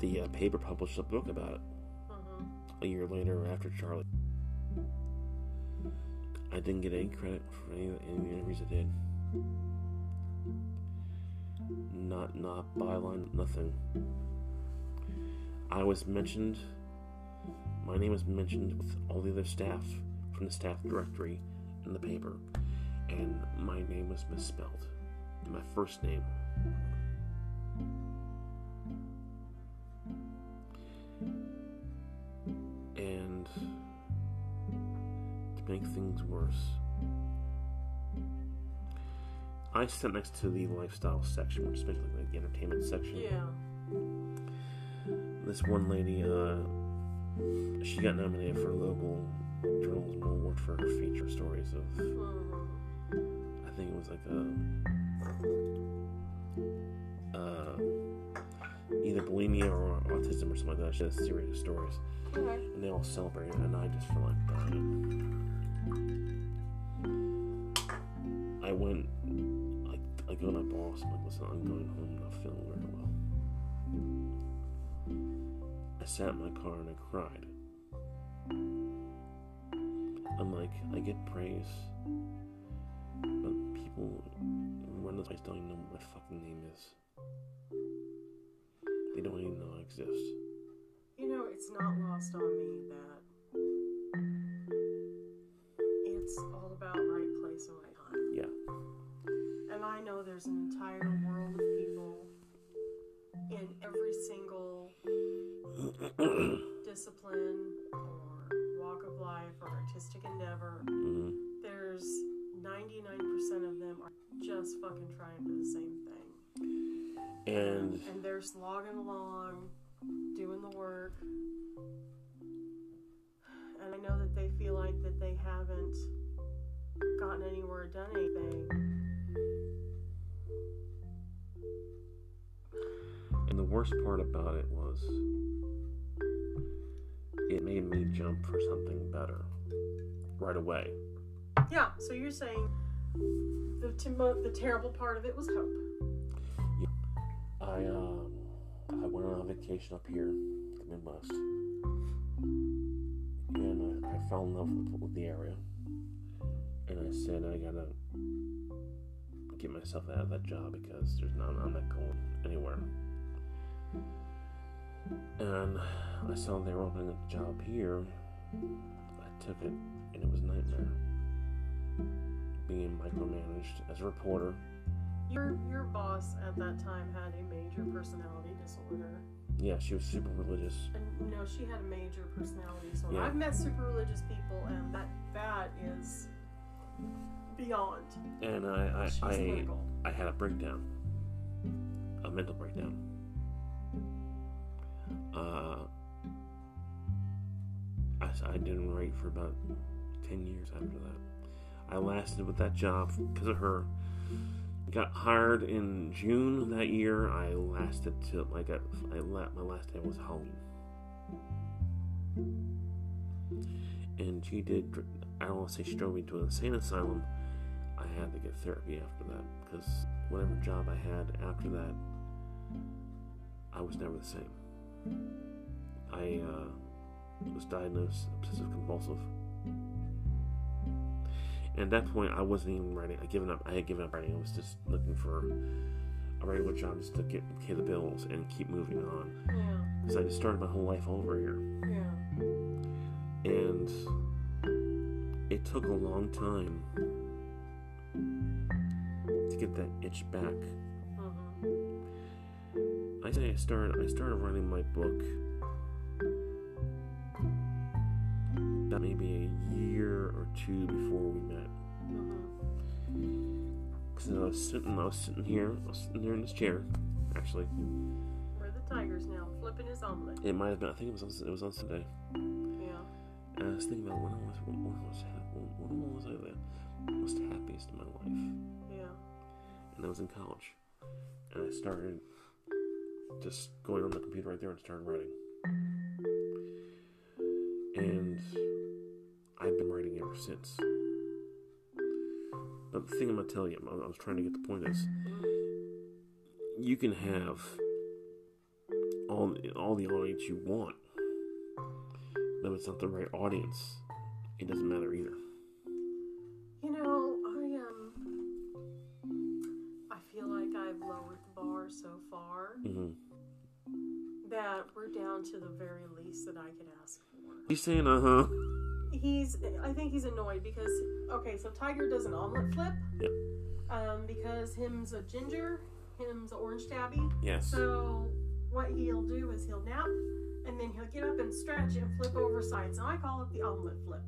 [SPEAKER 2] the uh, paper published a book about it. A year later after Charley. I didn't get any credit for any, of the interviews I did. Not not byline, nothing. I was mentioned. My name was mentioned with all the other staff from the staff directory in the paper, and my name was misspelled. My first name. Make things worse, I sat next to the lifestyle section, which is basically like the entertainment section.
[SPEAKER 1] Yeah.
[SPEAKER 2] This one lady, uh, she got nominated for a local journalism award for her feature stories of,
[SPEAKER 1] Mm-hmm.
[SPEAKER 2] I think it was like a, uh, either bulimia or autism or something like that. She had a series of stories.
[SPEAKER 1] Okay.
[SPEAKER 2] and they all celebrated, and I just felt like dying. I went, I, I to my boss, I'm like, listen, I'm going home, I'm not feeling very well. I sat in my car and I cried. I'm like, I get praise, but people run this place don't even know what my fucking name is. They don't even know I exist.
[SPEAKER 1] You know, it's not lost on me that it's all about right place and right time.
[SPEAKER 2] Yeah.
[SPEAKER 1] And I know there's an entire world of people in every single discipline or walk of life or artistic endeavor.
[SPEAKER 2] hmm
[SPEAKER 1] There's 99% of them are just fucking trying for the same thing.
[SPEAKER 2] And
[SPEAKER 1] and they're slogging along, doing the work. And I know that they feel like that they haven't gotten anywhere, or done anything.
[SPEAKER 2] And the worst part about it was it made me jump for something better right away.
[SPEAKER 1] Yeah, so you're saying the the terrible part of it was hope.
[SPEAKER 2] I um I went on a vacation up here, the Midwest, and I, I fell in love with, with the area. And I said I gotta get myself out of that job because there's not I'm not going anywhere. And I saw they were opening a job here. I took it, and it was nightmare. Being micromanaged as a reporter.
[SPEAKER 1] Your your boss at that time had a major personality disorder.
[SPEAKER 2] Yeah, she was super religious.
[SPEAKER 1] And know, she had a major personality disorder.
[SPEAKER 2] Yeah.
[SPEAKER 1] I've met super religious people and that that is beyond.
[SPEAKER 2] And I I I. I had a breakdown, a mental breakdown. Uh, I, I didn't write for about 10 years after that. I lasted with that job because of her. Got hired in June that year. I lasted till like I, la- my last day was Halloween, and she did. I don't want to say she drove me to an insane asylum. I had to get therapy after that because whatever job I had after that, I was never the same. I uh, was diagnosed obsessive compulsive. And at that point, I wasn't even writing. I given up. I had given up writing. I was just looking for a regular job just to get pay the bills and keep moving on.
[SPEAKER 1] Yeah.
[SPEAKER 2] Because I just started my whole life over here,
[SPEAKER 1] Yeah.
[SPEAKER 2] and it took a long time to get that itch back.
[SPEAKER 1] hmm
[SPEAKER 2] I say I started. I started writing my book about maybe a year or two before we met. Because I was sitting. I was sitting here. I was sitting here in this chair. Actually,
[SPEAKER 1] Where the tiger's now flipping his omelet.
[SPEAKER 2] it might have been. I think it was. On, it was on Sunday.
[SPEAKER 1] Yeah.
[SPEAKER 2] And I was thinking about when I was when, when I was when, when was I the most happiest in my life,
[SPEAKER 1] Yeah.
[SPEAKER 2] and I was in college, and I started just going on the computer right there and started writing, and I've been writing ever since. But the thing I'm gonna tell you, I was trying to get the point is, you can have all all the audience you want, but if it's not the right audience, it doesn't matter either.
[SPEAKER 1] You know, I um, I feel like I've lowered the bar so far
[SPEAKER 2] hmm
[SPEAKER 1] that we're down to the very least that I could ask for.
[SPEAKER 2] You saying, uh huh.
[SPEAKER 1] He's, I think he's annoyed because, okay, so Tiger does an omelet flip.
[SPEAKER 2] Yep.
[SPEAKER 1] Um, because him's a ginger, him's a orange tabby.
[SPEAKER 2] Yes.
[SPEAKER 1] So what he'll do is he'll nap, and then he'll get up and stretch and flip over sides, and I call it the omelet flip.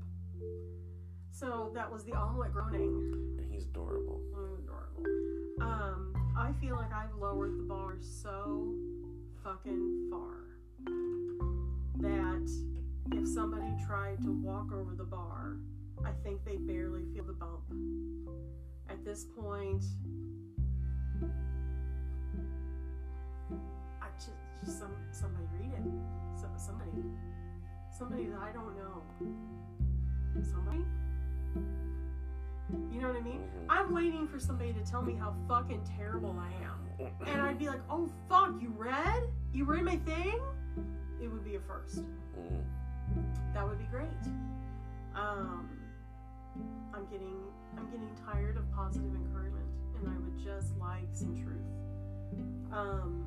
[SPEAKER 1] So that was the omelet groaning.
[SPEAKER 2] And he's adorable.
[SPEAKER 1] Mm, adorable. Um, I feel like I've lowered the bar so fucking far that if somebody tried to walk over the bar, I think they barely feel the bump. At this point, I just, just some somebody read it. So, somebody, somebody that I don't know. Somebody. You know what I mean?
[SPEAKER 2] Mhm.
[SPEAKER 1] I'm waiting for somebody to tell me how fucking terrible I am. And I'd be like, oh fuck, you read? You read my thing? It would be a first. That would be great. Um, I'm getting I'm getting tired of positive encouragement, and I would just like some truth. Um,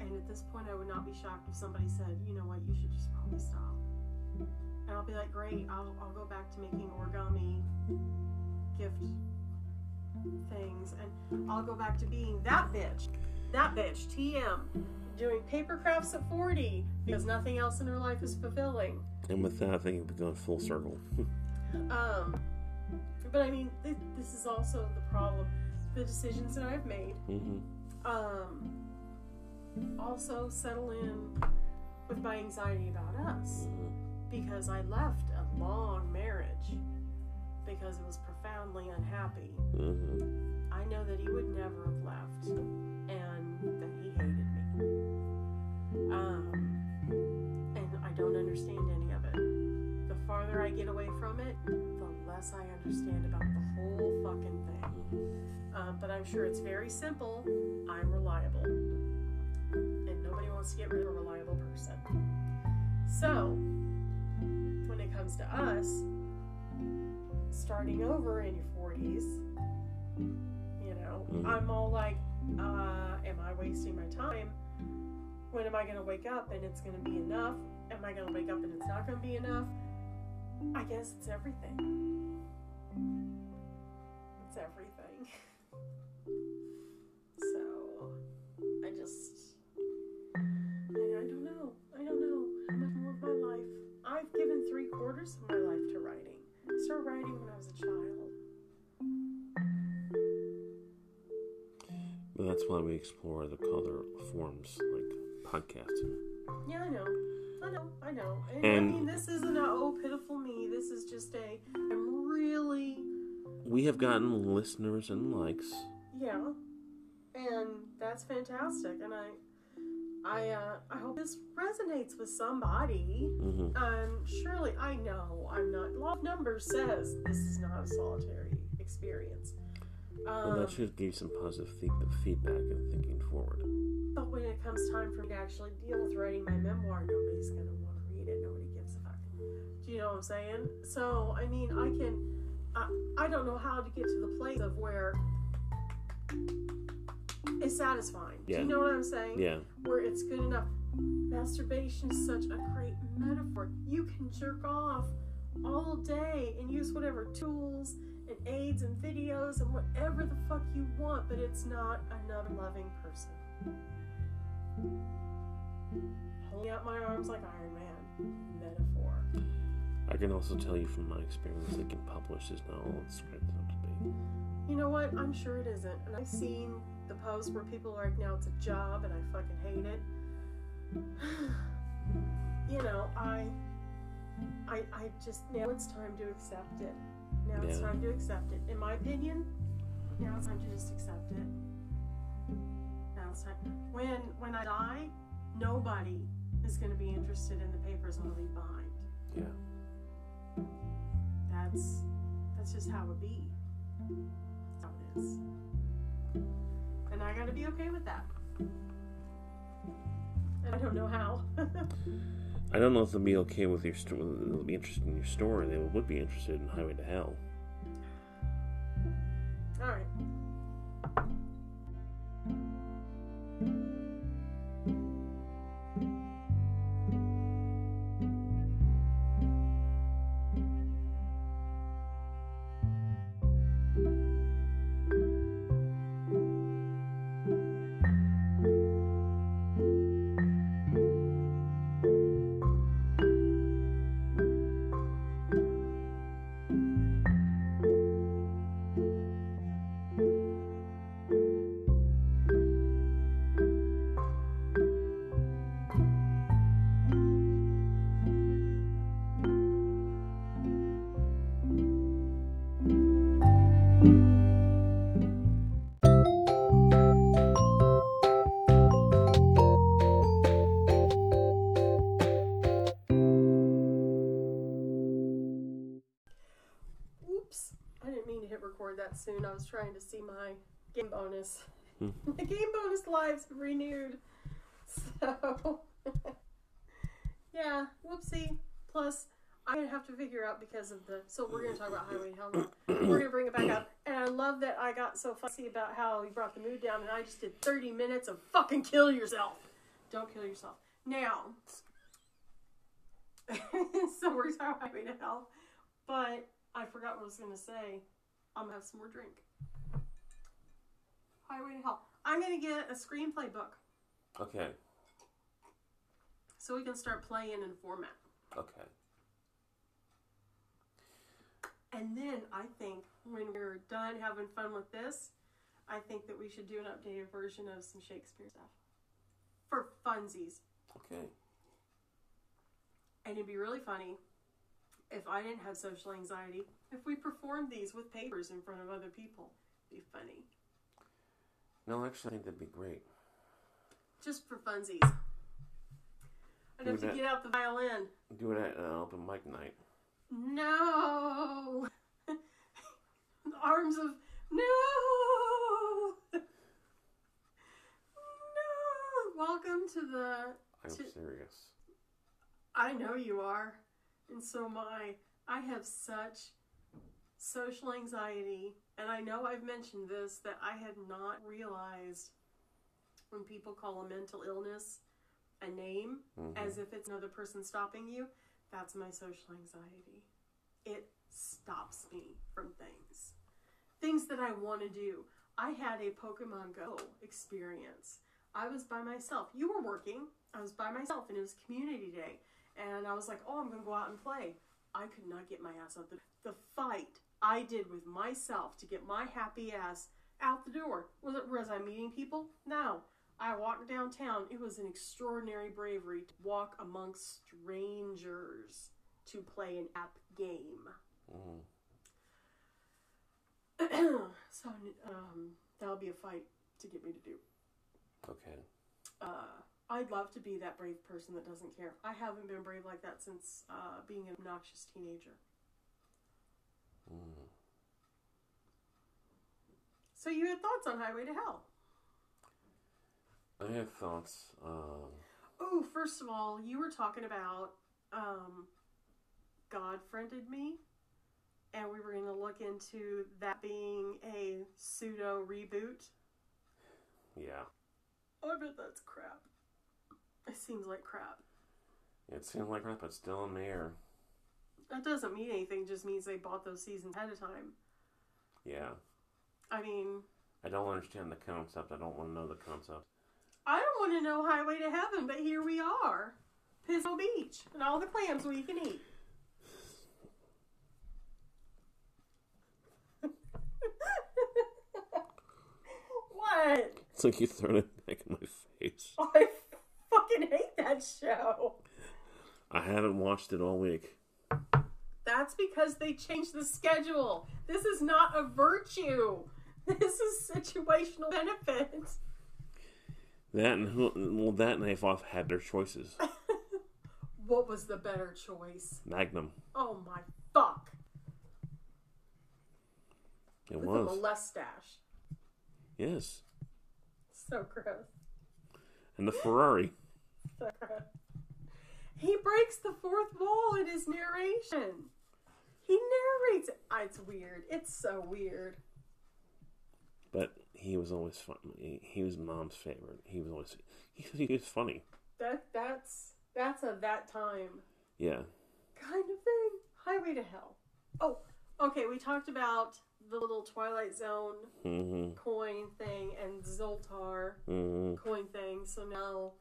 [SPEAKER 1] and at this point, I would not be shocked if somebody said, you know what, you should just probably stop. And I'll be like, great, I'll, I'll go back to making origami gift things, and I'll go back to being that bitch, that bitch, TM, doing paper crafts at 40 because nothing else in her life is fulfilling.
[SPEAKER 2] And with that, I think we've gone full circle.
[SPEAKER 1] Um, but I mean, th- this is also the problem. The decisions that I've made.
[SPEAKER 2] hmm
[SPEAKER 1] Um, also settle in with my anxiety about us
[SPEAKER 2] hmm
[SPEAKER 1] because I left a long marriage because it was profoundly unhappy.
[SPEAKER 2] hmm
[SPEAKER 1] I know that he would never have left Um, and I don't understand any of it. The farther I get away from it, the less I understand about the whole fucking thing. Um, but I'm sure it's very simple. I'm reliable. And nobody wants to get rid of a reliable person. So, when it comes to us, starting over in your 40s, you know,
[SPEAKER 2] Mhm.
[SPEAKER 1] I'm all like, uh, am I wasting my time? When am I going to wake up and it's going to be enough? Am I going to wake up and it's not going to be enough? I guess it's everything. It's everything. so, I just, I, don't know. I don't know how much more of my life. I've given three quarters of my life to writing. I started writing when I was a child.
[SPEAKER 2] But that's why we explore the color forms like podcasting.
[SPEAKER 1] Yeah, I know. I know. I know. And, I mean, this isn't a oh pitiful me. This is just a I'm really
[SPEAKER 2] We have gotten listeners and likes.
[SPEAKER 1] yeah, and that's fantastic. And I, I, uh, I hope this resonates with somebody.
[SPEAKER 2] hmm
[SPEAKER 1] Um, surely I know I'm not. Law of numbers says this is not a solitary experience. Um,
[SPEAKER 2] that should give you some positive fe- feedback and thinking forward.
[SPEAKER 1] but when it comes time for me to actually deal with writing my memoir, nobody's going to want to read it. Nobody gives a fuck. Do you know what I'm saying? So, I mean, I can. I, I don't know how to get to the place of where it's satisfying.
[SPEAKER 2] Yeah.
[SPEAKER 1] Do you know what I'm saying?
[SPEAKER 2] Yeah.
[SPEAKER 1] Where it's good enough. Masturbation is such a great metaphor. You can jerk off all day and use whatever tools aids and videos and whatever the fuck you want, but it's not another loving person. Holding out my arms like Iron Man. Metaphor.
[SPEAKER 2] I can also tell you from my experience that getting published is not all it's cracked up to be.
[SPEAKER 1] You know what? I'm sure it isn't. And I've seen the posts where people are like, now it's a job and I fucking hate it. you know, I, I, I just, now it's time to accept it. Now it's time to accept it. In my opinion, now it's time to just accept it. Now it's time. When, when I die, nobody is going to be interested in the papers I'll leave behind.
[SPEAKER 2] Yeah.
[SPEAKER 1] That's, that's just how it be. That's how it is. And I gotta be okay with that. And I don't know how.
[SPEAKER 2] I don't know if they'll be okay with your story. They'll be interested in your story. They would be interested in Highway to Hell.
[SPEAKER 1] Alright. Oops. Soon. I was trying to see my game bonus.
[SPEAKER 2] Hmm.
[SPEAKER 1] my game bonus lives renewed. So, yeah, whoopsie. Plus, I'm to have to figure out because of the. So, we're going to talk about Highway to Hell now. We're going to bring it back up. And I love that I got so fussy about how you brought the mood down, and I just did 30 minutes of fucking kill yourself. Don't kill yourself. Now, so we're talking about Highway to Hell. But I forgot what I was going to say. I'm to have some more drink. Highway to Hell. I'm to get a screenplay book
[SPEAKER 2] Okay.
[SPEAKER 1] so we can start playing in format.
[SPEAKER 2] Okay.
[SPEAKER 1] And then I think when we're done having fun with this, I think that we should do an updated version of some Shakespeare stuff for funsies.
[SPEAKER 2] Okay.
[SPEAKER 1] And it'd be really funny if I didn't have social anxiety, if we performed these with papers in front of other people. It'd be funny.
[SPEAKER 2] No, actually, I think that'd be great.
[SPEAKER 1] Just for funsies. I'd have to get out the violin.
[SPEAKER 2] Do it at an open mic night.
[SPEAKER 1] No! the arms of. No! no! Welcome to the.
[SPEAKER 2] I'm
[SPEAKER 1] To-
[SPEAKER 2] serious.
[SPEAKER 1] I know you are, and so my, I. Have such social anxiety, and I know I've mentioned this that I had not realized when people call a mental illness a name
[SPEAKER 2] Mhm.
[SPEAKER 1] as if it's another person stopping you. That's my social anxiety. It stops me from things. Things that I want to do. I had a Pokemon Go experience. I was by myself. You were working. I was by myself, and it was community day. And I was like, oh, I'm going to go out and play. I could not get my ass out the The fight I did with myself to get my happy ass out the door. Was it was I meeting people? No. I walked downtown. It was an extraordinary bravery to walk amongst strangers to play an app game.
[SPEAKER 2] Mhm.
[SPEAKER 1] so um, that'll be a fight to get me to do.
[SPEAKER 2] Okay.
[SPEAKER 1] Uh, I'd love to be that brave person that doesn't care. I haven't been brave like that since uh, being an obnoxious teenager.
[SPEAKER 2] Mm.
[SPEAKER 1] So you had thoughts on Highway to Hell?
[SPEAKER 2] I have thoughts. Um,
[SPEAKER 1] Oh, first of all, you were talking about um, God friended me, and we were going to look into that being a pseudo reboot.
[SPEAKER 2] yeah,
[SPEAKER 1] I bet that's crap. It seems like crap.
[SPEAKER 2] it seems like crap, but still in the air.
[SPEAKER 1] That doesn't mean anything. Just means they bought those seasons ahead of time.
[SPEAKER 2] Yeah,
[SPEAKER 1] I mean,
[SPEAKER 2] I don't understand the concept. I don't want to know the concept.
[SPEAKER 1] I don't want to know Highway to Heaven, but here we are, Pismo Beach, and all the clams we can eat. what?
[SPEAKER 2] It's like you thrown it back in my face.
[SPEAKER 1] I fucking hate that show.
[SPEAKER 2] I haven't watched it all week.
[SPEAKER 1] That's because they changed the schedule. This is not a virtue. This is situational benefit.
[SPEAKER 2] That and who? Well, that and off had their choices.
[SPEAKER 1] What was the better choice?
[SPEAKER 2] Magnum.
[SPEAKER 1] Oh my fuck.
[SPEAKER 2] It
[SPEAKER 1] With a
[SPEAKER 2] was.
[SPEAKER 1] mustache.
[SPEAKER 2] Yes.
[SPEAKER 1] So gross.
[SPEAKER 2] And the Ferrari.
[SPEAKER 1] He breaks the fourth wall in his narration. He narrates it. Ah, It's weird. It's so weird.
[SPEAKER 2] But he was always fun. He, he was mom's favorite. He was always he, was funny.
[SPEAKER 1] That that's that's a that time
[SPEAKER 2] Yeah.
[SPEAKER 1] kind of thing. Highway to Hell. Oh, okay. We talked about the little Twilight Zone
[SPEAKER 2] hmm
[SPEAKER 1] coin thing and Zoltar
[SPEAKER 2] hmm
[SPEAKER 1] coin thing. So now,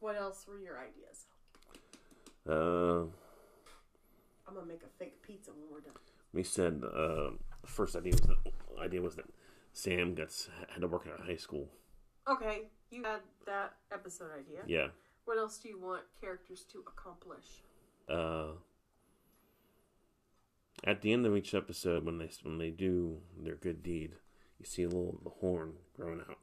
[SPEAKER 1] what else were your ideas?
[SPEAKER 2] Uh,
[SPEAKER 1] I'm gonna make a fake pizza when we're done.
[SPEAKER 2] we said uh, first idea was that idea was that Sam gets had to work at a high school.
[SPEAKER 1] Okay, you had that episode idea.
[SPEAKER 2] Yeah.
[SPEAKER 1] What else do you want characters to accomplish?
[SPEAKER 2] Uh, at the end of each episode, when they when they do their good deed, you see a little the horn growing out.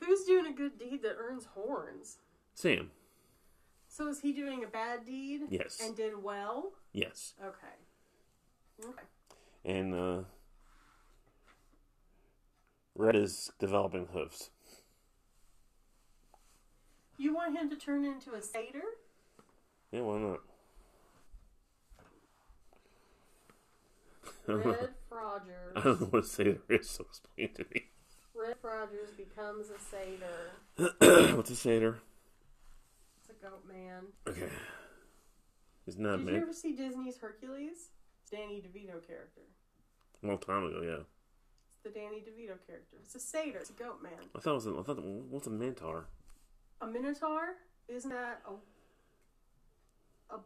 [SPEAKER 1] Who's doing a good deed that earns horns?
[SPEAKER 2] Sam.
[SPEAKER 1] So is he doing a bad deed?
[SPEAKER 2] Yes.
[SPEAKER 1] And did well?
[SPEAKER 2] Yes.
[SPEAKER 1] Okay. Okay.
[SPEAKER 2] And uh, Red is developing hooves.
[SPEAKER 1] You want him to turn into a satyr?
[SPEAKER 2] Yeah, why not?
[SPEAKER 1] Red
[SPEAKER 2] I don't know what a satyr is, so explain to me.
[SPEAKER 1] Red Frogers becomes a satyr.
[SPEAKER 2] What's a satyr?
[SPEAKER 1] It's a goat man.
[SPEAKER 2] Okay. Isn't that
[SPEAKER 1] Did you ever see Disney's Hercules? It's Danny DeVito character.
[SPEAKER 2] A long time ago, yeah.
[SPEAKER 1] It's the Danny DeVito character. It's a satyr. It's a goat man.
[SPEAKER 2] I thought it was. A, I thought. What's a mantar?
[SPEAKER 1] A minotaur? Isn't that a a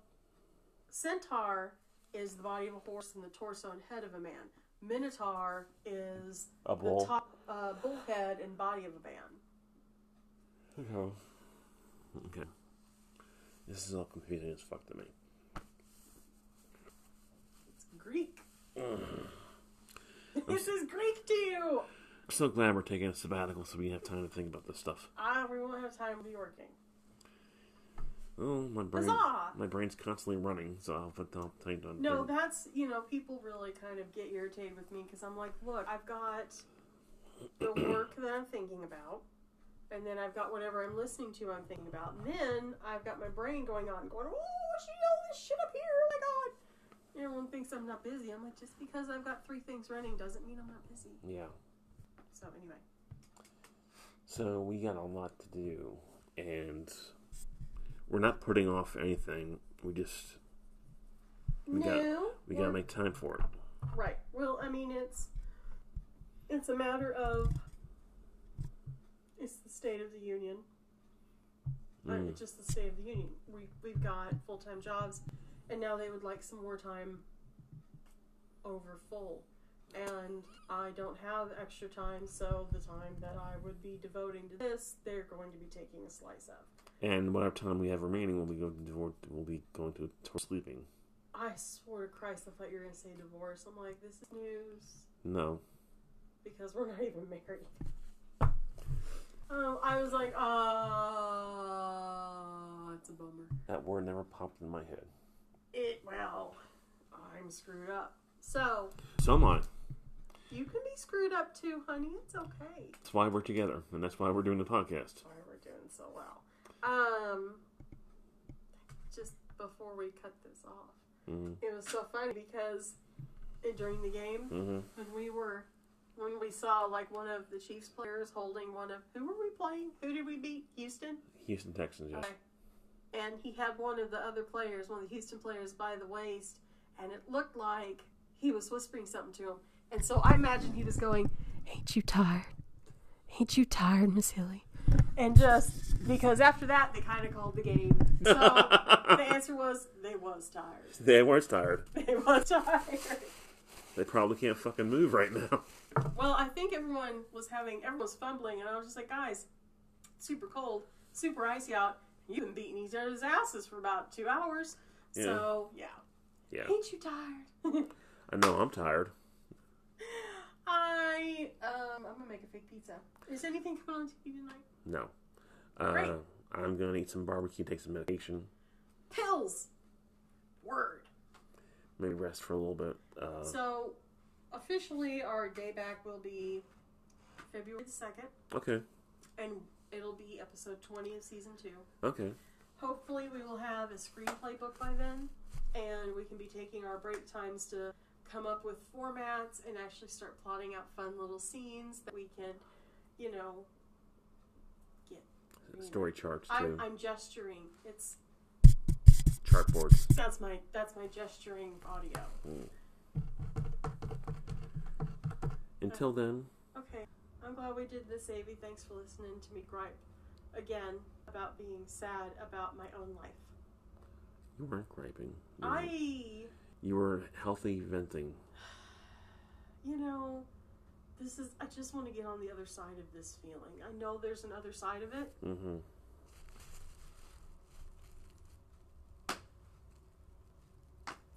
[SPEAKER 1] centaur? Is the body of a horse and the torso and head of a man. Minotaur is
[SPEAKER 2] A
[SPEAKER 1] the
[SPEAKER 2] bull.
[SPEAKER 1] top uh, bull head and body of a man.
[SPEAKER 2] Okay. Okay. This is all confusing as fuck to me.
[SPEAKER 1] It's Greek. this is Greek to you.
[SPEAKER 2] I'm so glad we're taking a sabbatical so we have time to think about this stuff.
[SPEAKER 1] Ah, we won't have time to be working.
[SPEAKER 2] Oh, my brain.
[SPEAKER 1] Huzzah!
[SPEAKER 2] My brain's constantly running, so I'll put tell you to-
[SPEAKER 1] No, that's you know people really kind of get irritated with me because I'm like, look, I've got the work that I'm thinking about, and then I've got whatever I'm listening to I'm thinking about, and then I've got my brain going on, going, oh, she all this shit up here, oh my god. Everyone thinks I'm not busy. I'm like, just because I've got three things running doesn't mean I'm not busy.
[SPEAKER 2] Yeah.
[SPEAKER 1] So anyway,
[SPEAKER 2] So we got a lot to do, and we're not putting off anything. We just We
[SPEAKER 1] no,
[SPEAKER 2] got- we gotta make time for it.
[SPEAKER 1] Right. Well, I mean, it's it's a matter of it's the state of the union. Uh,
[SPEAKER 2] Mm.
[SPEAKER 1] it's just the state of the union. We we've got full time jobs, and now they would like some more time over full, and I don't have extra time. So the time that I would be devoting to this, they're going to be taking a slice of.
[SPEAKER 2] And whatever time we have remaining, we'll be going to we'll be going to towards sleeping.
[SPEAKER 1] I swore to Christ, I thought you were going to say divorce. I'm like, this is news.
[SPEAKER 2] No,
[SPEAKER 1] because we're not even married. Um, I was like, ah, it's a bummer.
[SPEAKER 2] that word never popped in my head.
[SPEAKER 1] It well, I'm screwed up. So
[SPEAKER 2] So am I.
[SPEAKER 1] you can be screwed screwed up too, honey. It's okay.
[SPEAKER 2] That's why we're together, and that's why we're doing the podcast.
[SPEAKER 1] That's why we're doing so well. Um, just before we cut this off,
[SPEAKER 2] Mm-hmm.
[SPEAKER 1] it was so funny because during the game
[SPEAKER 2] Mm-hmm.
[SPEAKER 1] when we were when we saw like one of the Chiefs players holding one of who were we playing? Who did we beat? Houston.
[SPEAKER 2] Houston Texans, yes.
[SPEAKER 1] Okay. And he had one of the other players, one of the Houston players, by the waist, and it looked like he was whispering something to him. And so I imagine he was going, "Ain't you tired? Ain't you tired, Miss Hilly?" And just because after that they kind of called the game. So the answer was they was tired.
[SPEAKER 2] They weren't tired.
[SPEAKER 1] They was tired.
[SPEAKER 2] They probably can't fucking move right now.
[SPEAKER 1] Well, I think everyone was having everyone was fumbling, and I was just like, guys, super cold, super icy out. You've been beating each other's asses for about two hours. So yeah,
[SPEAKER 2] Yeah.
[SPEAKER 1] ain't you tired?
[SPEAKER 2] I know, I'm tired.
[SPEAKER 1] I um, I'm gonna make a fake pizza. Is anything coming on TV tonight?
[SPEAKER 2] No. Uh,
[SPEAKER 1] Great.
[SPEAKER 2] I'm gonna eat some barbecue, take some medication,
[SPEAKER 1] Pills. Word.
[SPEAKER 2] maybe rest for a little bit. Uh,
[SPEAKER 1] So officially, our day back will be February the second,
[SPEAKER 2] okay,
[SPEAKER 1] and it'll be episode twenty of season two.
[SPEAKER 2] okay.
[SPEAKER 1] Hopefully, we will have a screenplay book by then, and we can be taking our break times to come up with formats and actually start plotting out fun little scenes that we can, you know.
[SPEAKER 2] Story charts
[SPEAKER 1] I'm. I'm gesturing. It's
[SPEAKER 2] Chartboards.
[SPEAKER 1] that's my that's my gesturing audio. Mm.
[SPEAKER 2] Until uh, then,
[SPEAKER 1] Okay, I'm glad we did this, Avi. Thanks for listening to me gripe again about being sad about my own life.
[SPEAKER 2] you weren't griping. You were,
[SPEAKER 1] I.
[SPEAKER 2] you were healthy venting.
[SPEAKER 1] you know, this is. I just want to get on the other side of this feeling. I know there's another side of it.
[SPEAKER 2] Mm-hmm.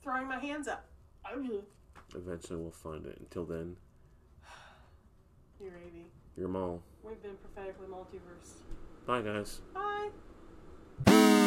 [SPEAKER 1] Throwing my hands up.
[SPEAKER 2] Eventually, we'll find it. Until then,
[SPEAKER 1] you're Avi.
[SPEAKER 2] you're Maul.
[SPEAKER 1] We've been prophetically multiverse.
[SPEAKER 2] Bye, guys.
[SPEAKER 1] Bye.